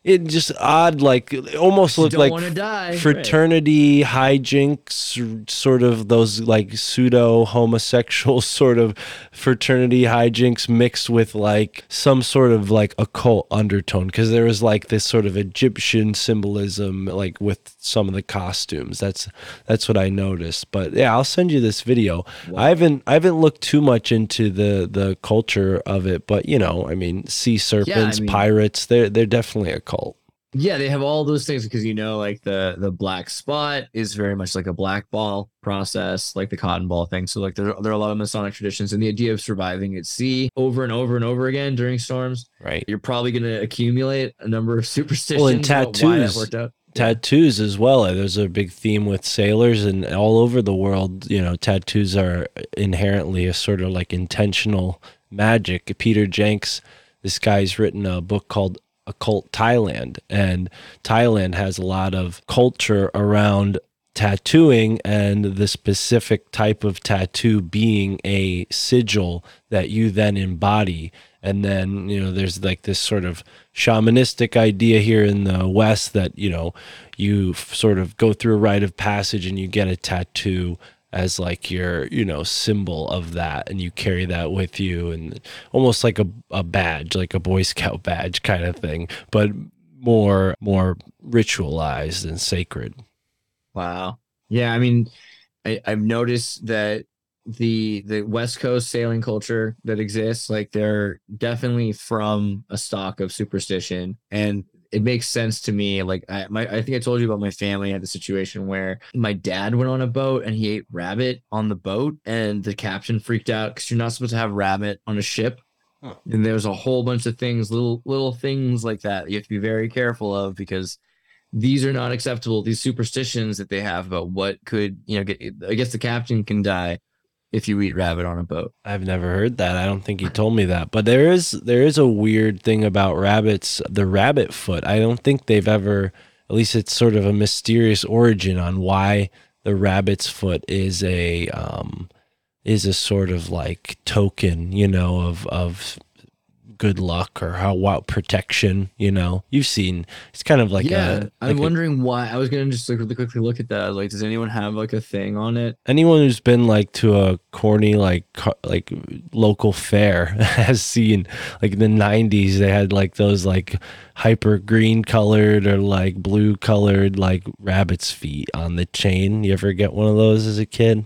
it just odd like it almost looked like to right. fraternity hijinks sort of those like pseudo homosexual sort of fraternity hijinks mixed with like some sort of like occult undertone. Because there was like this sort of egyptian symbolism like with some of the costumes. That's that's what i noticed. But yeah i'll send you this video. I haven't i haven't looked too much into the the culture of it but you know i mean sea serpents mean- pirates they're they're definitely a cult Yeah, they have all those things because you know, like the the black spot is very much like a black ball process, like the cotton ball thing. So like there there are a lot of Masonic traditions, and the idea of surviving at sea over and over and over again during storms. right You're probably going to accumulate a number of superstitions. Well, and about why that tattoos. worked out. tattoos as well. There's a big theme with sailors and all over the world. You know, tattoos are inherently a sort of like intentional magic. Peter Jenks, this guy's written a book called Occult Thailand, and Thailand has a lot of culture around tattooing and the specific type of tattoo being a sigil that you then embody. And then you know there's like this sort of shamanistic idea here in the west that you know you sort of go through a rite of passage and you get a tattoo as like your you know symbol of that and you carry that with you and almost like a, a badge like a boy scout badge kind of thing but more more ritualized and sacred Wow. Yeah, I mean, I, I've noticed that the the West Coast sailing culture that exists, like they're definitely from a stock of superstition, and it makes sense to me. Like I, my, I think I told you about my family had the situation where my dad went on a boat and he ate rabbit on the boat, and the captain freaked out because you're not supposed to have rabbit on a ship. Huh. And there's a whole bunch of things, little little things like that you have to be very careful of because these are not acceptable. These superstitions that they have about what could, you know, get. I guess the captain can die if you eat rabbit on a boat. I've never heard that. I don't think he told me that. But there is there is a weird thing about rabbits, the rabbit foot. I don't think they've ever at least it's sort of a mysterious origin on why the rabbit's foot is a um is a sort of like token, you know, of of good luck or how what protection, you know. You've seen it's kind of like yeah, a I'm like a- wondering why. I was gonna just like really quickly look at that. I was like, does anyone have like a thing on it? anyone who's been like to a corny like co- like local fair has seen like in the 90s they had like those like hyper green colored or like blue colored like rabbit's feet on the chain you ever get one of those as a kid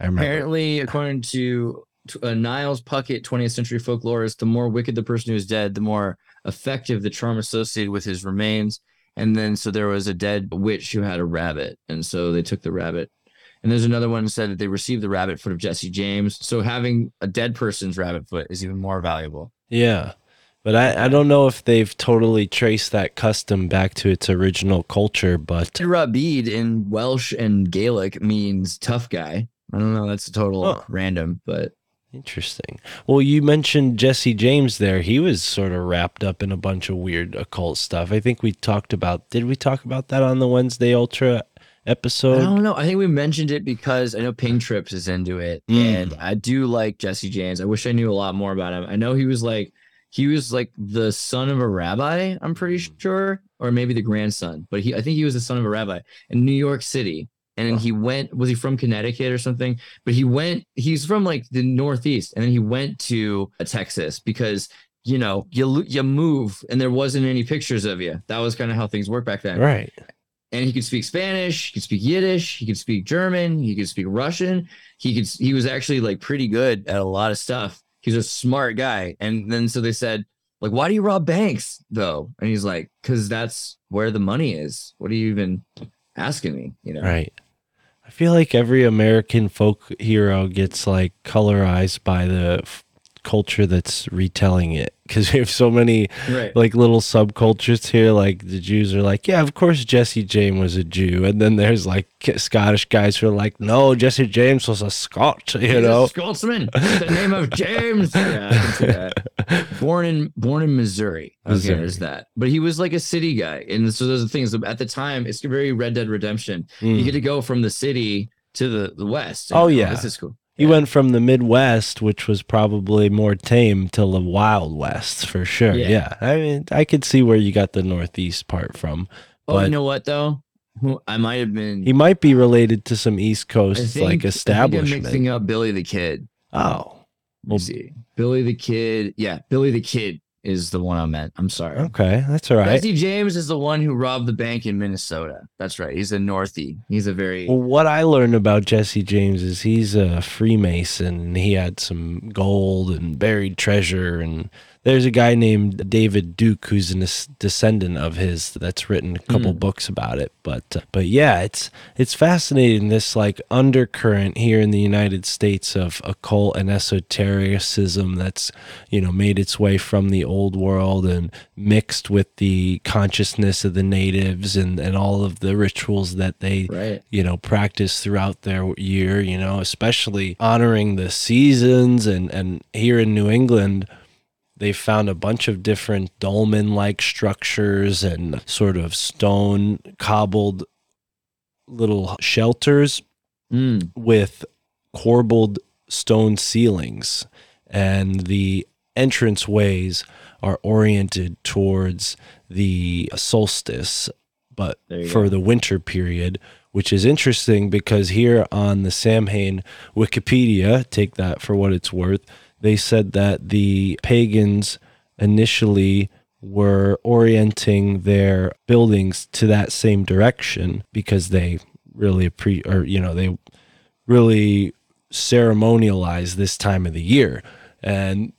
i remember Apparently, according to, uh, Niles Puckett, 20th century folklorist, the more wicked the person who is dead, the more effective the charm associated with his remains. And then, so there was a dead witch who had a rabbit, and so they took the rabbit. And there's another one said that they received the rabbit foot of Jesse James. So having a dead person's rabbit foot is even more valuable. yeah but I, I don't know if they've totally traced that custom back to its original culture but Rabid in Welsh and Gaelic means tough guy. I don't know. That's a total Huh. random, but Interesting. Well, you mentioned Jesse James there. He was sort of wrapped up in a bunch of weird occult stuff. I think we talked about, did we talk about that on the Wednesday Ultra episode? I don't know. I think we mentioned it because I know Ping Trips is into it, Mm. and I do like Jesse James. I wish I knew a lot more about him. I know he was like he was like the son of a rabbi. I'm pretty sure, or maybe the grandson, but he I think he was the son of a rabbi in New York City. And then he went, was he from Connecticut or something? But he went, he's from like the Northeast. And then he went to Texas because, you know, you, you move and there wasn't any pictures of you. That was kind of how things worked back then Right. and he could speak Spanish, he could speak Yiddish, he could speak German, he could speak Russian. He could he was actually like pretty good at a lot of stuff. He's a smart guy. And then so they said, like, why do you rob banks though? And he's like, because that's where the money is. What are you even asking me? You know? Right. I feel like every American folk hero gets like colorized by the culture that's retelling it because we have so many Right. like little subcultures here. Like the Jews are like, yeah, of course Jesse James was a Jew, and then there's like Scottish guys who are like, no, Jesse James was a Scot. You He's know, Scotsman. the name of James. Yeah, I can see that. Born in born in Missouri. Okay, Missouri. there's that. But he was like a city guy, and so those are things. At the time, it's very Red Dead Redemption. You Mm. get to go from the city to the, the west. Oh, And, yeah. this is cool. He went from the Midwest, which was probably more tame, to the Wild West for sure. Yeah. Yeah. I mean, I could see where you got the Northeast part from. Oh, But- you know what though? Who- I might have been. He might be related to some East Coast think- like I think I'm establishment. mixing up Billy the Kid. oh, Well- see. Billy the Kid. Yeah, Billy the Kid is the one I meant. I'm sorry. okay, that's all right. Jesse James is the one who robbed the bank in Minnesota. That's right. He's a Northie. He's a very Well, what I learned about Jesse James is he's a Freemason and he had some gold and buried treasure. And there's a guy named David Duke who's a descendant of his that's written a couple Hmm. books about it. But uh, but yeah, it's it's fascinating this like undercurrent here in the United States of occult and esotericism that's you know made its way from the old world and mixed with the consciousness of the natives and and all of the rituals that they right. you know practice throughout their year you know especially honoring the seasons and and here in new england they found a bunch of different dolmen like structures and sort of stone cobbled little shelters Mm. with corbelled stone ceilings and the entrance ways are oriented towards the solstice but for go. the winter period which is interesting because here on the Samhain Wikipedia take that for what it's worth they said that the pagans initially were orienting their buildings to that same direction because they really appre- or you know they really ceremonialize this time of the year. And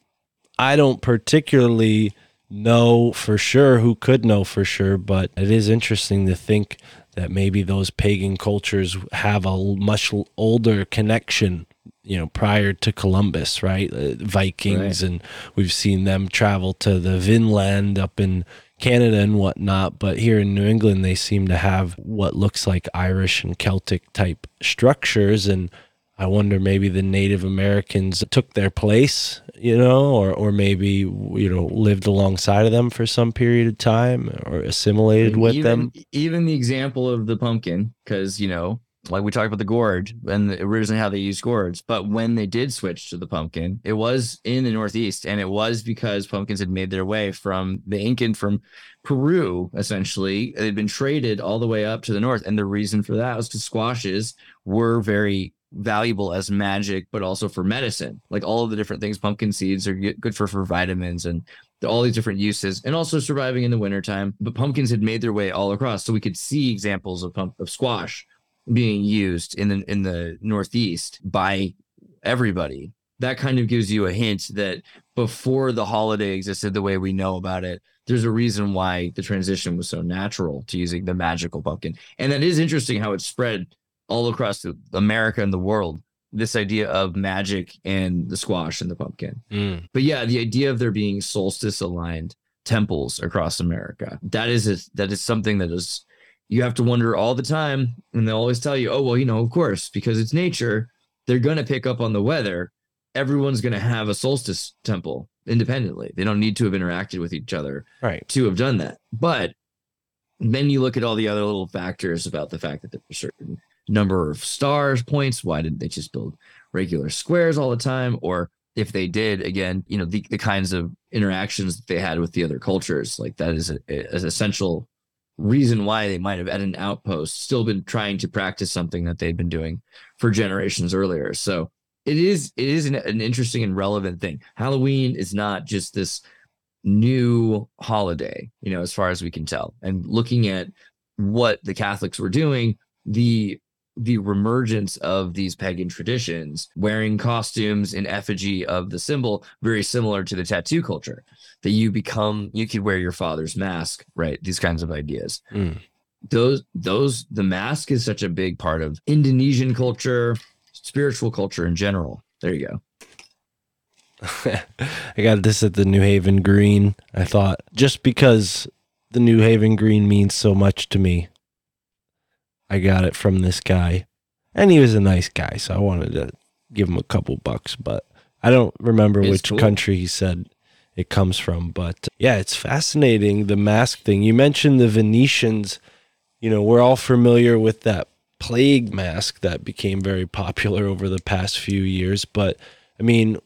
i don't particularly know for sure who could know for sure but it is interesting to think that maybe those pagan cultures have a much older connection you know prior to columbus right Uh, vikings Right. and we've seen them travel to the vinland up in Canada and whatnot, but here in New England, they seem to have what looks like Irish and Celtic type structures. And I wonder maybe the Native Americans took their place, you know, or, or maybe, you know, lived alongside of them for some period of time or assimilated with even, them. Even the example of the pumpkin, because you know, like we talked about the gourd and originally how they used gourds, but when they did switch to the pumpkin, it was in the Northeast, and it was because pumpkins had made their way from the Incan from Peru. Essentially, they'd been traded all the way up to the north, and the reason for that was because squashes were very valuable as magic, but also for medicine. Like all of the different things, pumpkin seeds are good for for vitamins and all these different uses and also surviving in the wintertime. But pumpkins had made their way all across. So we could see examples of pump of squash being used in the in the northeast by everybody. That kind of gives you a hint that before the holiday existed the way we know about it, there's a reason why the transition was so natural to using the magical pumpkin. And that is interesting how it spread all across America and the world. This idea of magic and the squash and the pumpkin Mm. but yeah, the idea of there being solstice aligned temples across America that is a, that is something that is you have to wonder all the time, and they'll always tell you, oh well, you know, of course, because it's nature, they're gonna pick up on the weather. Everyone's gonna have a solstice temple independently. They don't need to have interacted with each other Right. to have done that. But then you look at all the other little factors about the fact that there's a certain number of stars points. Why didn't they just build regular squares all the time? Or if they did, again, you know, the, the kinds of interactions that they had with the other cultures, like that is a, is essential reason why they might have at an outpost still been trying to practice something that they'd been doing for generations earlier. So it is it is an, an interesting and relevant thing. Halloween is not just this new holiday, you know, as far as we can tell. And looking at what the Catholics were doing, the the remergence of these pagan traditions, wearing costumes in effigy of the symbol, very similar to the tattoo culture, that you become, you could wear your father's mask, right? These kinds of ideas. Mm. Those, those, the mask is such a big part of Indonesian culture, spiritual culture in general. There you go. I got this at the New Haven Green. I thought just because the New Haven Green means so much to me, I got it from this guy. And he was a nice guy, so I wanted to give him a couple bucks, but I don't remember It's which cool. country he said it comes from. But uh, yeah, it's fascinating the mask thing. You mentioned the Venetians. You know, we're all familiar with that plague mask that became very popular over the past few years. But I mean,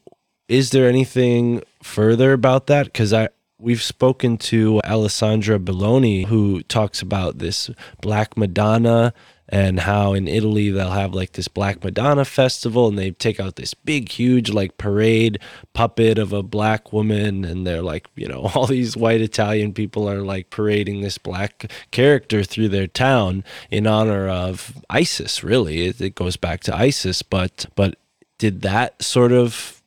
is there anything further about that? Because I we've spoken to Alessandra Belloni, who talks about this Black Madonna and how in Italy they'll have like this Black Madonna festival and they take out this big, huge like parade puppet of a black woman and they're like, you know, all these white Italian people are like parading this black character through their town in honor of Isis, really. It, it goes back to Isis, but but did that sort of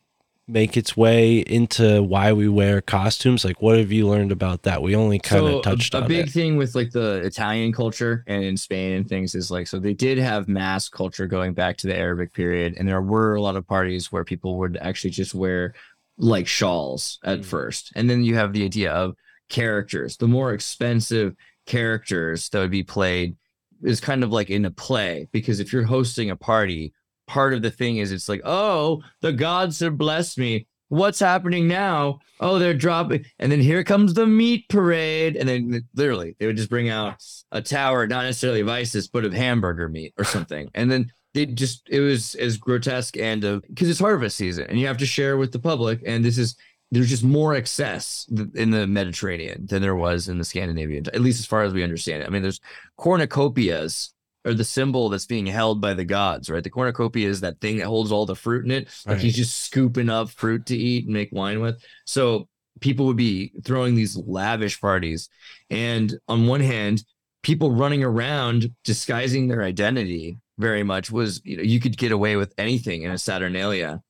make its way into why we wear costumes? Like, what have you learned about that? We only kind of So, a- touched a, on a big it. thing with like the Italian culture and in Spain and things is like so they did have mass culture going back to the Arabic period, and there were a lot of parties where people would actually just wear like shawls at Mm. first, and then you have the idea of characters. The more expensive characters that would be played is kind of like in a play because if you're hosting a party, part of the thing is it's like, oh, the gods have blessed me. What's happening now? Oh, they're dropping, and then here comes the meat parade, and then literally they would just bring out a tower, not necessarily of Isis, but of hamburger meat or something, and then they just it was as grotesque and because it's harvest season and you have to share with the public, and this is there's just more excess in the Mediterranean than there was in the Scandinavian, at least as far as we understand it. I mean, there's cornucopias are the symbol that's being held by the gods, right? The cornucopia is that thing that holds all the fruit in it. Like Right. he's just scooping up fruit to eat and make wine with. So people would be throwing these lavish parties. And on one hand, people running around disguising their identity very much was, you know, you could get away with anything in a Saturnalia.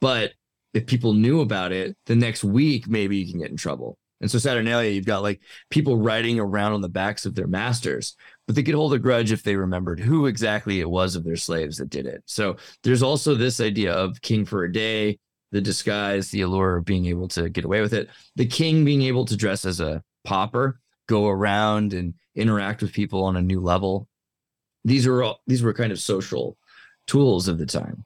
But if people knew about it, the next week maybe you can get in trouble. And so Saturnalia, you've got like people riding around on the backs of their masters, but they could hold a grudge if they remembered who exactly it was of their slaves that did it. So there's also this idea of king for a day, the disguise, the allure of being able to get away with it, the king being able to dress as a pauper, go around and interact with people on a new level. These are all these were kind of social tools of the time.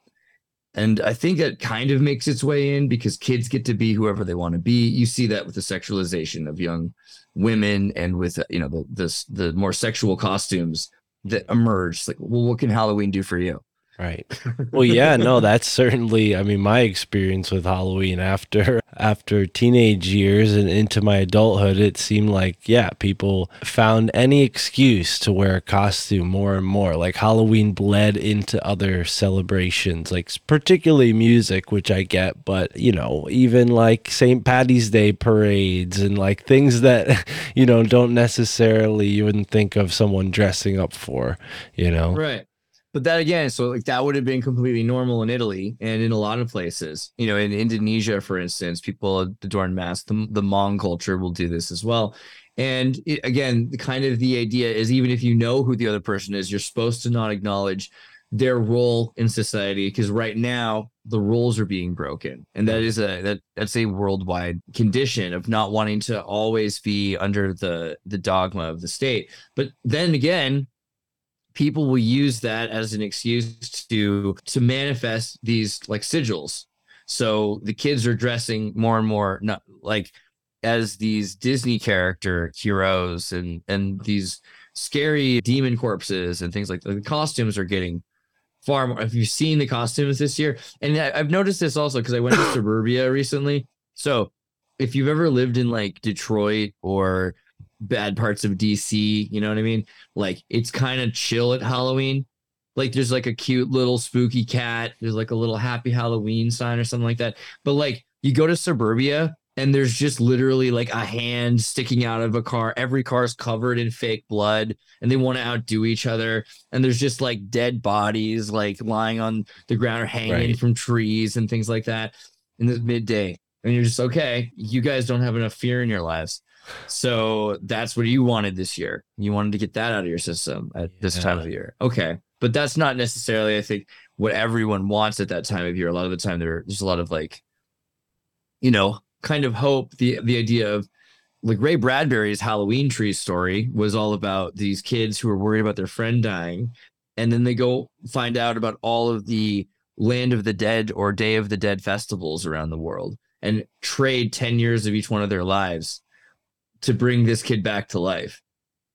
And I think that kind of makes its way in because kids get to be whoever they want to be. You see that with the sexualization of young women and with uh, you know the this the more sexual costumes that emerge. Like, well, what can Halloween do for you? Right. Well, yeah, no, that's certainly. I mean, my experience with Halloween after after teenage years and into my adulthood, it seemed like yeah, people found any excuse to wear a costume more and more. Like Halloween bled into other celebrations, like particularly music, which I get, but you know, even like St. Patty's Day parades and like things that you know don't necessarily you wouldn't think of someone dressing up for. You know. Right. But that again, so like that would have been completely normal in Italy and in a lot of places. You know, in Indonesia, for instance, people adorn masks. The, the Hmong culture will do this as well. And it, again, the kind of the idea is even if you know who the other person is, you're supposed to not acknowledge their role in society because right now the rules are being broken and that is a that that's a worldwide condition of not wanting to always be under the the dogma of the state but then again people will use that as an excuse to to manifest these like sigils. So the kids are dressing more and more not like as these disney character heroes and and these scary demon corpses and things like that. The costumes are getting far more have you've seen the costumes this year and I, i've noticed this also because i went to suburbia recently. So if you've ever lived in like detroit or bad parts of DC. You know what I mean? Like it's kind of chill at Halloween. Like there's like a cute little spooky cat. There's like a little happy Halloween sign or something like that. But like you go to suburbia and there's just literally like a hand sticking out of a car. Every car is covered in fake blood and they want to outdo each other. And there's just like dead bodies like lying on the ground or hanging Right. from trees and things like that in the midday. And you're just okay, you guys don't have enough fear in your lives. So that's what you wanted this year. You wanted to get that out of your system at this time of year. Okay. But that's not necessarily, I think, what everyone wants at that time of year. A lot of the time there, there's a lot of like, you know, kind of hope. The the idea of like Ray Bradbury's Halloween tree story was all about these kids who were worried about their friend dying. And then they go find out about all of the Land of the Dead or Day of the Dead festivals around the world and trade 10 years of each one of their lives to bring this kid back to life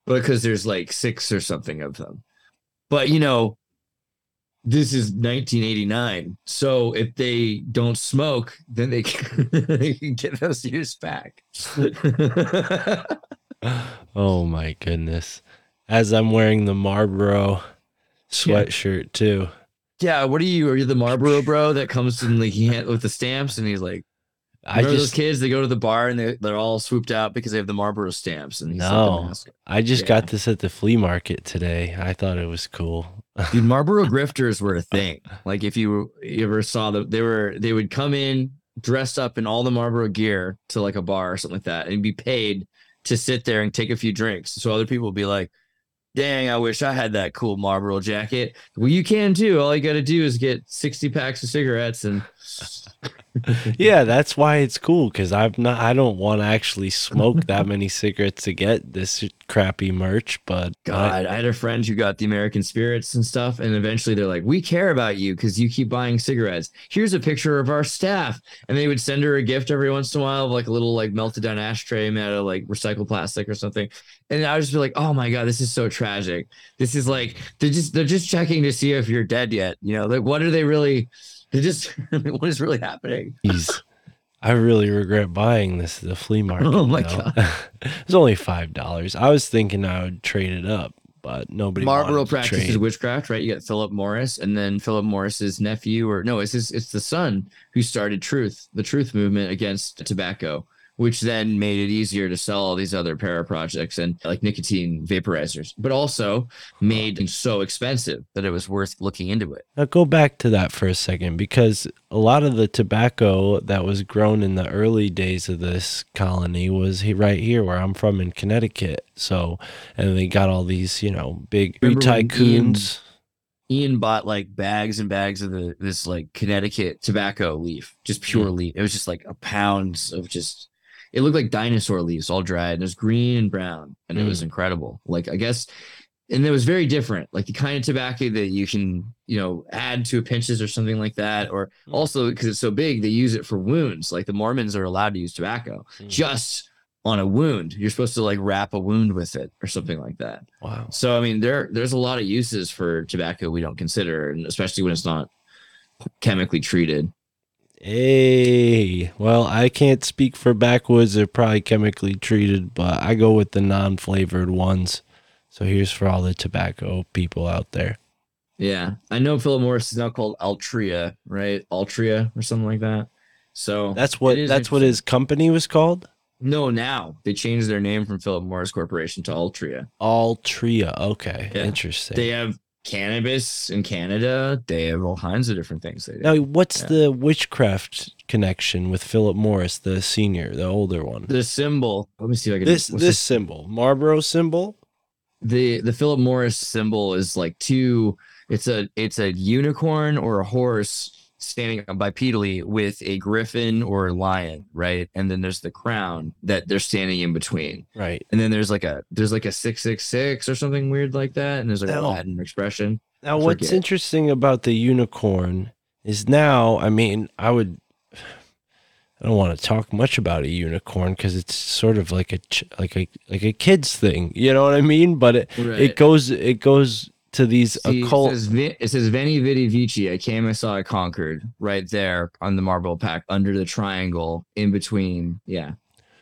because there's like six or something of them. But you know, this is 1989. So if they don't smoke, then they can, they can get those years back. Oh my goodness. As I'm wearing the Marlboro sweatshirt too. yeah, what are you? Are you the Marlboro bro that comes in like he hand, with the stamps and he's like, I remember those kids? They go to the bar and they they're all swooped out because they have the Marlboro stamps and the No. I just Yeah. got this at the flea market today. I thought it was cool. Dude, Marlboro grifters were a thing. Like if you, you ever saw them, they were they would come in dressed up in all the Marlboro gear to like a bar or something like that, and be paid to sit there and take a few drinks. So other people would be like, "Dang, I wish I had that cool Marlboro jacket." Well, you can too. All you got to do is get sixty packs of cigarettes and yeah, that's why it's cool because I'm not. I don't want to actually smoke that many cigarettes to get this crappy merch. But God, I had a friend who got the American spirits and stuff, and eventually they're like, "We care about you because you keep buying cigarettes. Here's a picture of our staff." And they would send her a gift every once in a while of like a little like melted down ashtray made out of like recycled plastic or something. And I would just like, "Oh my god, this is so tragic. This is like they're just they're just checking to see if you're dead yet. You know, like what are they really? They're just what is really happening?" Jeez. I really regret buying this at the flea market. Oh my though. it was only five dollars. I was thinking I would trade it up, but nobody. Marlboro practices trade. witchcraft, right? You got Philip Morris, and then Philip Morris's nephew, or no, it's his, it's the son who started Truth, the Truth movement against tobacco, which then made it easier to sell all these other para projects and like nicotine vaporizers, but also made it so expensive that it was worth looking into it. Now go back to that for a second because a lot of the tobacco that was grown in the early days of this colony was right here where I'm from in Connecticut. So and they got all these, you know, big tycoons. Ian bought like bags and bags of the this like Connecticut tobacco leaf, just pure leaf. It was just like a pounds of just. It looked like dinosaur leaves, all dried. And it was green and brown, and it was incredible. Like I guess, and it was very different. Like the kind of tobacco that you can, you know, add to pinches or something like that. Or Mm. also because it's so big, they use it for wounds. Like the Mormons are allowed to use tobacco Mm. just on a wound. You're supposed to like wrap a wound with it or something like that. Wow. So I mean, there there's a lot of uses for tobacco we don't consider, and especially when it's not chemically treated. Hey, well, I can't speak for backwoods. They're probably chemically treated, but I go with the non-flavored ones. So here's for all the tobacco people out there. Yeah, I know Philip Morris is now called Altria, right? Altria or something like that. So That's what that's what his company was called. No, now they changed their name from Philip Morris Corporation to Altria. Altria. Okay, Yeah. interesting. They have cannabis in Canada. They have all kinds of different things they do. now, what's Yeah. the witchcraft connection with Philip Morris, the senior, the older one? the symbol. Let me see if I can. this this symbol, Marlboro symbol. the the Philip Morris symbol is like two. It's a it's a unicorn or a horse standing bipedally with a griffin or a lion, right? And then there's the crown that they're standing in between. Right. And then there's like a there's like a six six six or something weird like that. And there's like a No. Latin expression. Now, what's interesting about the unicorn is now, I mean, I would, I don't want to talk much about a unicorn because it's sort of like a ch- like a like a kids thing, you know what I mean? But it it goes it goes to these See, occult. It says, it says Veni Vidi Vici. I came, I saw, I conquered. Right there on the Marlboro pack, under the triangle, in between. Yeah,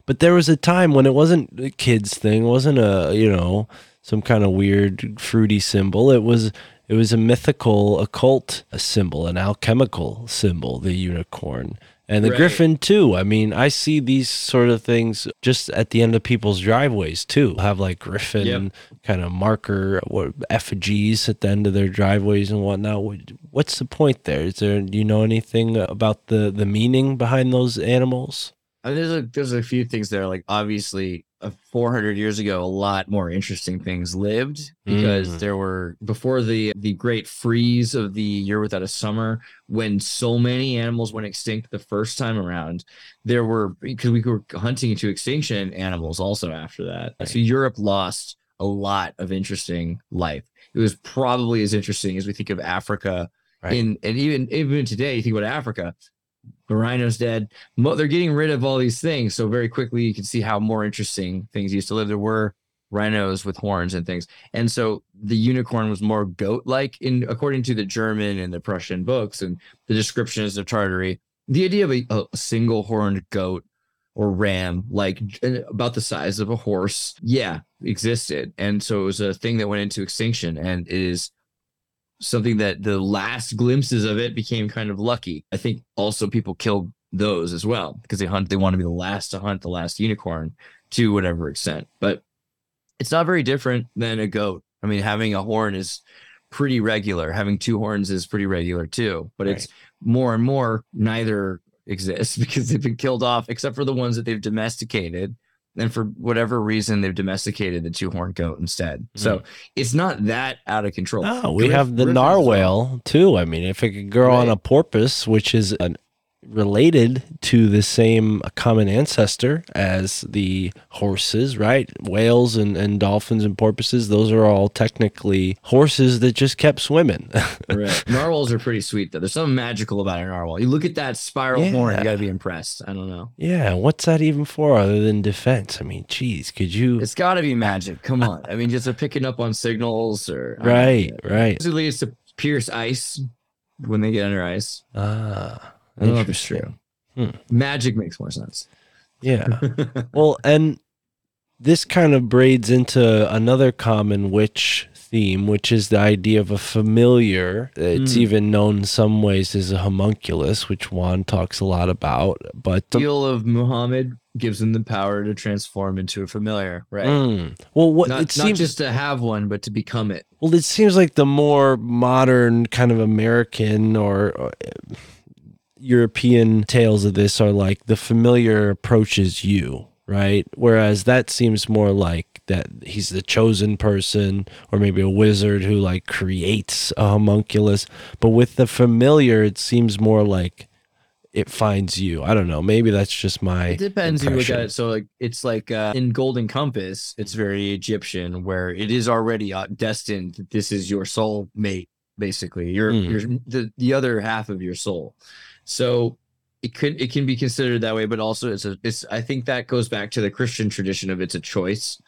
But there was a time when it wasn't a kids thing, it wasn't a you know some kind of weird fruity symbol. It was it was a mythical occult symbol, an alchemical symbol, the unicorn. And the Right. griffin too. I mean, I see these sort of things just at the end of people's driveways too. Have like griffin Yep. kind of marker what effigies at the end of their driveways and whatnot. What's the point there? Is there do you know anything about the the meaning behind those animals? I mean, there's a there's a few things there. Like obviously, uh, 400 years ago, a lot more interesting things lived because Mm. there were before the the great freeze of the year without a summer, when so many animals went extinct the first time around. There were because we were hunting into extinction animals also after that. So Europe lost a lot of interesting life. It was probably as interesting as we think of Africa. Right. In and even even today, you think about Africa, the rhino's dead. They're getting rid of all these things. So very quickly, you can see how more interesting things used to live. There were rhinos with horns and things, and so the unicorn was more goat-like in according to the German and the Prussian books and the descriptions of Tartary. The idea of a, a single horned goat or ram, like about the size of a horse, yeah, existed, and so it was a thing that went into extinction, and is something that the last glimpses of it became kind of lucky. I think also people kill those as well because they hunt they want to be the last to hunt the last unicorn to whatever extent. But it's not very different than a goat. I mean, having a horn is pretty regular. Having two horns is pretty regular too. But it's more and more neither exists because they've been killed off except for the ones that they've domesticated. And for whatever reason, they've domesticated the two horned goat instead. So it's not that out of control. Oh, we Griff- have the griffins, though, narwhal too. I mean, if it could grow on a porpoise, which is an, related to the same common ancestor as the horses, right? Whales and, and dolphins and porpoises, those are all technically horses that just kept swimming. Right. Narwhals are pretty sweet though. There's something magical about a narwhal. You look at that spiral horn, Yeah. you gotta be impressed. I don't know. yeah, what's that even for other than defense? I mean, geez, could you? It's gotta be magic. Come on. I mean, just a picking up on signals or know. Right, right. Basically, it's to pierce ice when they get under ice. Ah, I don't it's true. Hmm. Magic makes more sense. Yeah. well, and this kind of braids into another common witch theme, which is the idea of a familiar. It's Mm. even known in some ways as a homunculus, which Juan talks a lot about. But the Deal of Muhammad gives him the power to transform into a familiar, right? Mm. well, what Not, it not seems just to have one, but to become it. well, it seems like the more modern kind of American or. or European tales of this are like the familiar approaches you, right? Whereas that seems more like that he's the chosen person or maybe a wizard who like creates a homunculus. But with the familiar, it seems more like it finds you. I don't know. Maybe that's just my It depends. You look at it. So like it's like uh, in Golden Compass, it's very Egyptian, where it is already uh, destined. that This is your soul mate, basically. Your Mm. your the the other half of your soul. So it could it can be considered that way, but also it's a it's. I think that goes back to the Christian tradition of it's a choice.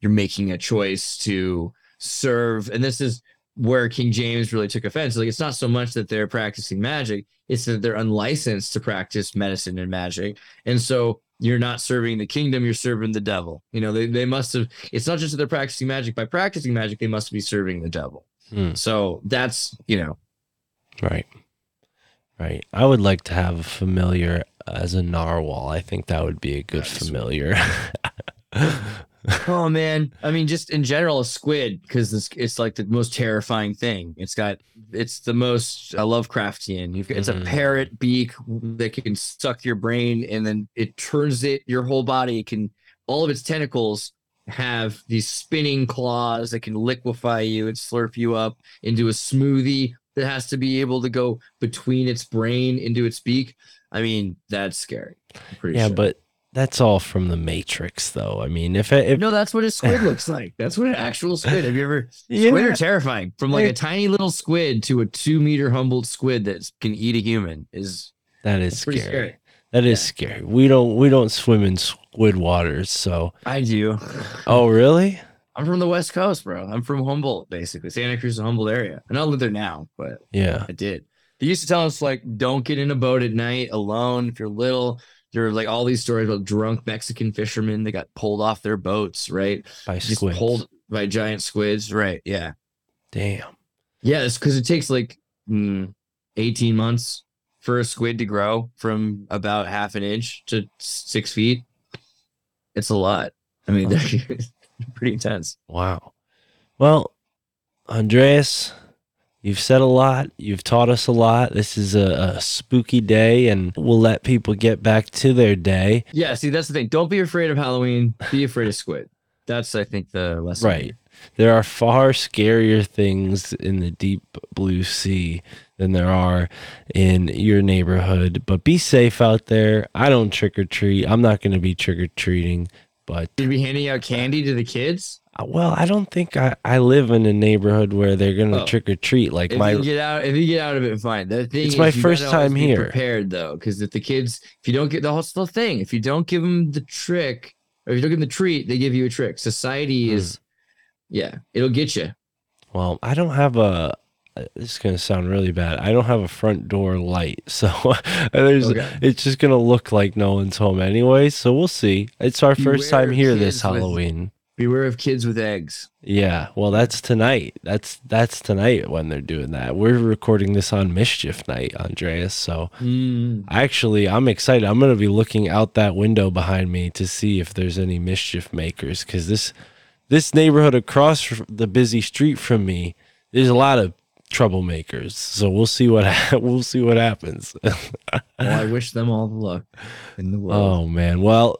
You're making a choice to serve, and this is where King James really took offense. Like it's not so much that they're practicing magic; it's that they're unlicensed to practice medicine and magic. And so you're not serving the kingdom, you're serving the devil. You know, they, they must have, it's not just that they're practicing magic. By practicing magic, they must be serving the devil. Hmm. So that's, you know, Right. Right. I would like to have a familiar as a narwhal. I think that would be a good Nice. familiar. oh man. I mean, just in general, a squid, because it's, it's like the most terrifying thing. It's got, it's the most uh, Lovecraftian. You've, it's Mhm. a parrot beak that can suck your brain and then it turns it, your whole body. It can, all of its tentacles have these spinning claws that can liquefy you and slurp you up into a smoothie that has to be able to go between its brain into its beak. I mean, that's scary. Yeah, sure. but that's all from the Matrix, though. I mean, if it, if no, that's what a squid looks like. That's what an actual squid. Have you ever? Yeah. Squid are terrifying. From like a tiny little squid to a two meter Humboldt squid that can eat a human is that is scary. scary. That is Yeah. scary. We don't we don't swim in squid waters, so. I do. Oh, really? I'm from the West Coast, bro. I'm from Humboldt, basically Santa Cruz, and Humboldt area. I don't live there now, but Yeah. I did. They used to tell us like, don't get in a boat at night alone if you're little. there are like all these stories about drunk Mexican fishermen that got pulled off their boats, right? By Just squids. pulled by giant squids, right? Yeah, Damn. yeah. It's because it takes like mm, eighteen months for a squid to grow from about half an inch to six feet. It's a lot. I mean, pretty intense. Wow. Well, Andreas, you've said a lot. You've taught us a lot. This is a, a spooky day, and we'll let people get back to their day. Yeah, see, that's the thing. Don't be afraid of Halloween. Be afraid of squid. That's, I think, the lesson. Right. There are far scarier things in the deep blue sea than there are in your neighborhood. But be safe out there. I don't trick or treat. I'm not going to be trick or treating. But Did we handing out candy to the kids? uh, well, I don't think I, I live in a neighborhood where they're going to Oh. trick or treat. Like If my you get out, if you get out of it, fine. The thing It's is, my first time here. Prepared though, because if the kids, if you don't get the whole still thing, if you don't give them the trick, or if you don't give them the treat, they give you a trick. Society Hmm. is, yeah, it'll get you. Well, I don't have a. This is gonna sound really bad. I don't have a front door light, so there's. Okay. It's just gonna look like no one's home anyway. So we'll see. It's our first time here this with- Halloween. Beware of kids with eggs. Yeah. Well, that's tonight. That's that's tonight when they're doing that. We're recording this on mischief night, Andreas. So Mm. actually, I'm excited. I'm gonna be looking out that window behind me to see if there's any mischief makers, because this this neighborhood across the busy street from me, there's a lot of troublemakers. So we'll see what ha- we'll see what happens. Well, I wish them all the luck in the world. oh man. Well,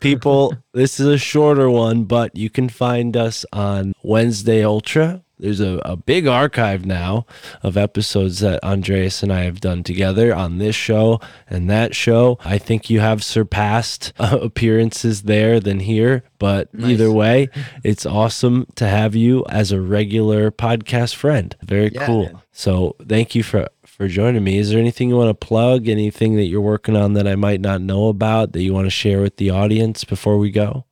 people, this is a shorter one, but you can find us on Wednesday Ultra. There's a, a big archive now of episodes that Andreas and I have done together on this show and that show. I think you have surpassed uh, appearances there than here, but Nice. either way, it's awesome to have you as a regular podcast friend. Very Yeah, cool. man. So thank you for for joining me. Is there anything you want to plug? Anything that you're working on that I might not know about that you want to share with the audience before we go?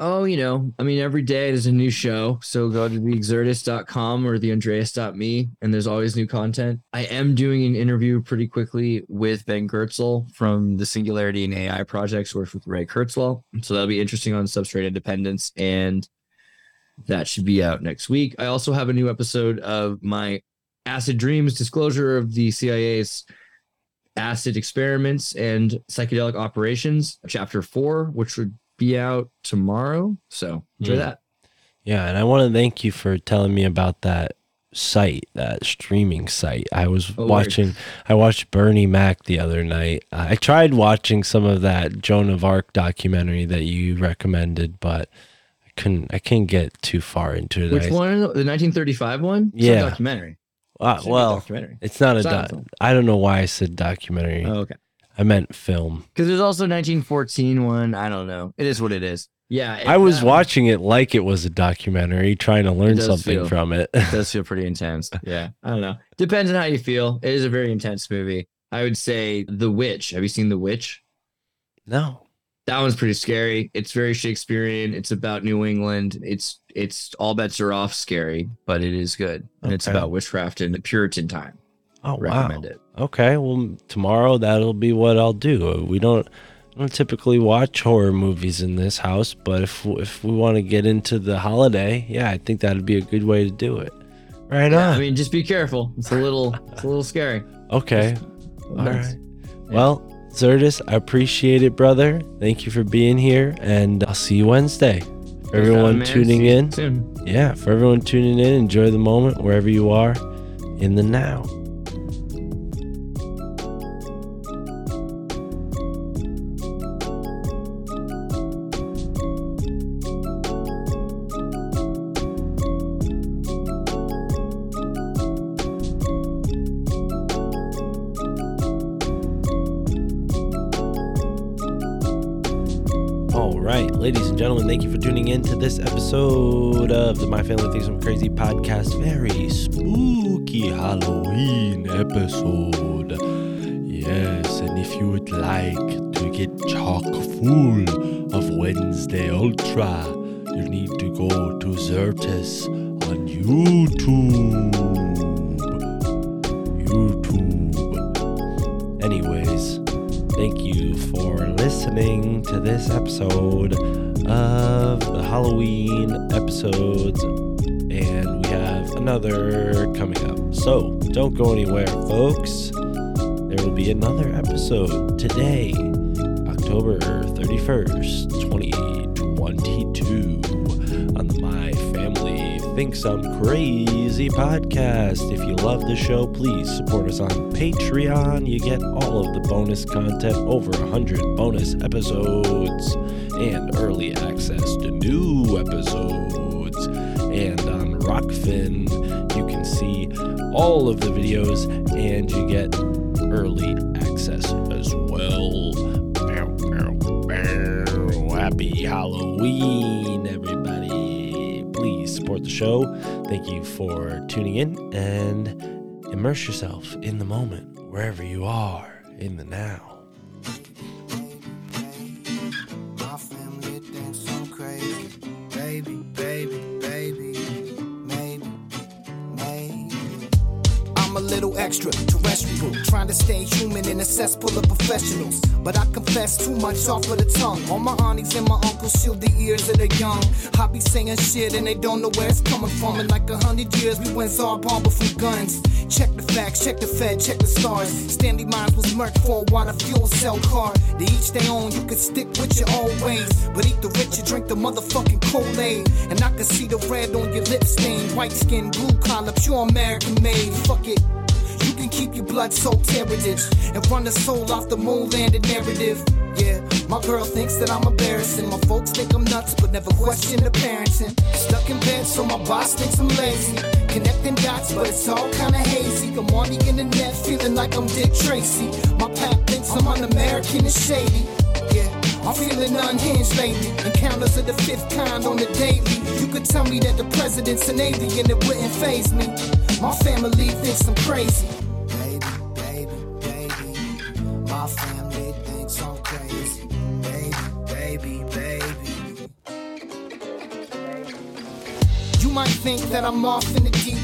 Oh, you know, I mean, every day there's a new show. So go to thexirtus.com or theandreas.me, and there's always new content. I am doing an interview pretty quickly with Ben Goertzel from the Singularity and AI projects, works with Ray Kurzweil. So that'll be interesting on substrate independence. And that should be out next week. I also have a new episode of my Acid Dreams disclosure of the CIA's acid experiments and psychedelic operations, chapter four, which would be out tomorrow. So enjoy Hmm. that. Yeah, and I want to thank you for telling me about that site, that streaming site. I was Oh, word. watching I watched Bernie Mac the other night. I tried watching some of that Joan of Arc documentary that you recommended, but I couldn't I couldn't get too far into it. Which I- one? The 1935 one? It's a Yeah. documentary. It's a well, documentary. it's not a Silent doc. I don't know why I said documentary. Oh, okay. I meant film. Because there's also 1914 one. I don't know. It is what it is. Yeah. it- I was that watching it like it was a documentary, trying to learn something feel- from it. it does feel pretty intense. Yeah. I don't know. Depends on how you feel. It is a very intense movie. I would say The Witch. Have you seen The Witch? no. That one's pretty scary. It's very Shakespearean. It's about New England. It's it's all bets are off scary, but it is good. And it's about witchcraft in the Puritan time. Oh Recommend wow. it. Okay, well tomorrow that'll be what I'll do. Uh, we don't I don't typically watch horror movies in this house, but if if we want to get into the holiday, yeah, I think that'd be a good way to do it. Right Yeah, on. I mean, just be careful. It's a little it's a little scary. okay. All Nice. right. Well, Xirtus, I appreciate it, brother. Thank you for being here, and I'll see you Wednesday. For everyone tuning in, soon. yeah, for everyone tuning in, enjoy the moment wherever you are in the now. Tuning in to this episode of the My Family Thinks I'm Crazy podcast. Very spooky Halloween episode. Yes, and if you would like to get chock full of Wednesday Ultra, you need to go to Xirtus on YouTube. YouTube. Anyways, Thank you for listening to this episode episodes, and we have another coming up. So don't go anywhere, folks. There will be another episode today, October 31st, 2022, on the My Family Thinks I'm Crazy podcast. If you love the show, please support us on Patreon. You get all of the bonus content, over 100 bonus episodes, and early access to new episodes. Rokfin, you can see all of the videos and you get early access as well. Bow, bow, bow. Happy Halloween, everybody. Please support the show. Thank you for tuning in and immerse yourself in the moment wherever you are in the now. Stay human in a cesspool of professionals. But I confess too much off of the tongue. All my aunties and my uncles shield the ears of the young. I be saying shit and they don't know where it's coming from. Like a hundred years, we went Tsar Bomba from guns. Check the facts, check the Fed, check the stars. Stanley Meyers was murked for a water fuel cell car. They each their own, you could stick with your old ways. But eat the rich and drink the motherfucking Kool-Aid. And I can see the red on your lip stain. White skin, blue collar, pure American made. Fuck it. You can keep your blood soaked heritage and run the soul off the moon landed narrative. Yeah, my girl thinks that I'm embarrassing. My folks think I'm nuts, but never question the parenting. Stuck in bed, so my boss thinks I'm lazy. Connecting dots, but it's all kinda hazy. I'm on the internet, feeling like I'm Dick Tracy. My pap thinks I'm un-American and shady. Yeah, I'm feeling unhinged lately. Encounters of the fifth kind on the daily. You could tell me that the president's an alien, it wouldn't phase me. My family thinks I'm crazy. Baby, baby, baby. My family thinks I'm crazy. Baby, baby, baby. You might think that I'm off in the deep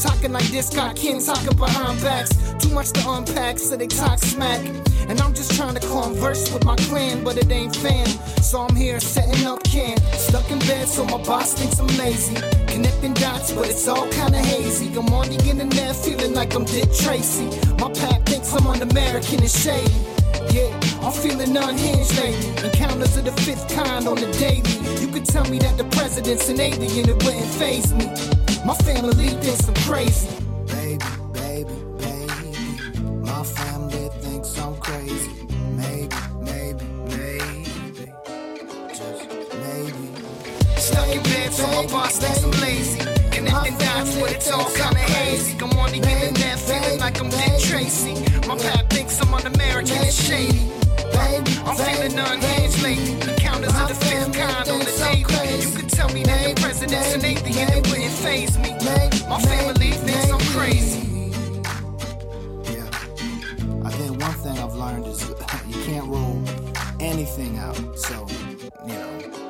Talking like this, got kin talking behind backs. Too much to unpack, so they talk smack. And I'm just trying to converse with my clan, but it ain't fam. So I'm here setting up camp. Stuck in bed, so my boss thinks I'm lazy. Connecting dots, but it's all kinda hazy. I'm on the internet, feeling like I'm Dick Tracy. My pap thinks I'm un-American and shady. Yeah, I'm feeling unhinged lately. Encounters of the fifth kind on the daily. You could tell me that the president's an alien, it wouldn't phase me. My family thinks I'm crazy. Baby, baby, baby. My family thinks I'm crazy. Maybe, maybe, maybe. Just maybe. Stuck in bed, so my boss thinks I'm lazy. And, Connecting dots, but it's all kinda hazy. I'm on the internet, feeling like I'm Dick Tracy. My pap thinks I'm un-American and shady. I'm feeling unhinged lately. Encounters of the fifth kind on the daily. You could tell me that the president's an alien, it wouldn't phase me. My family thinks I'm crazy. Yeah. I think one thing I've learned is you can't rule anything out. So, you know, maybe I am.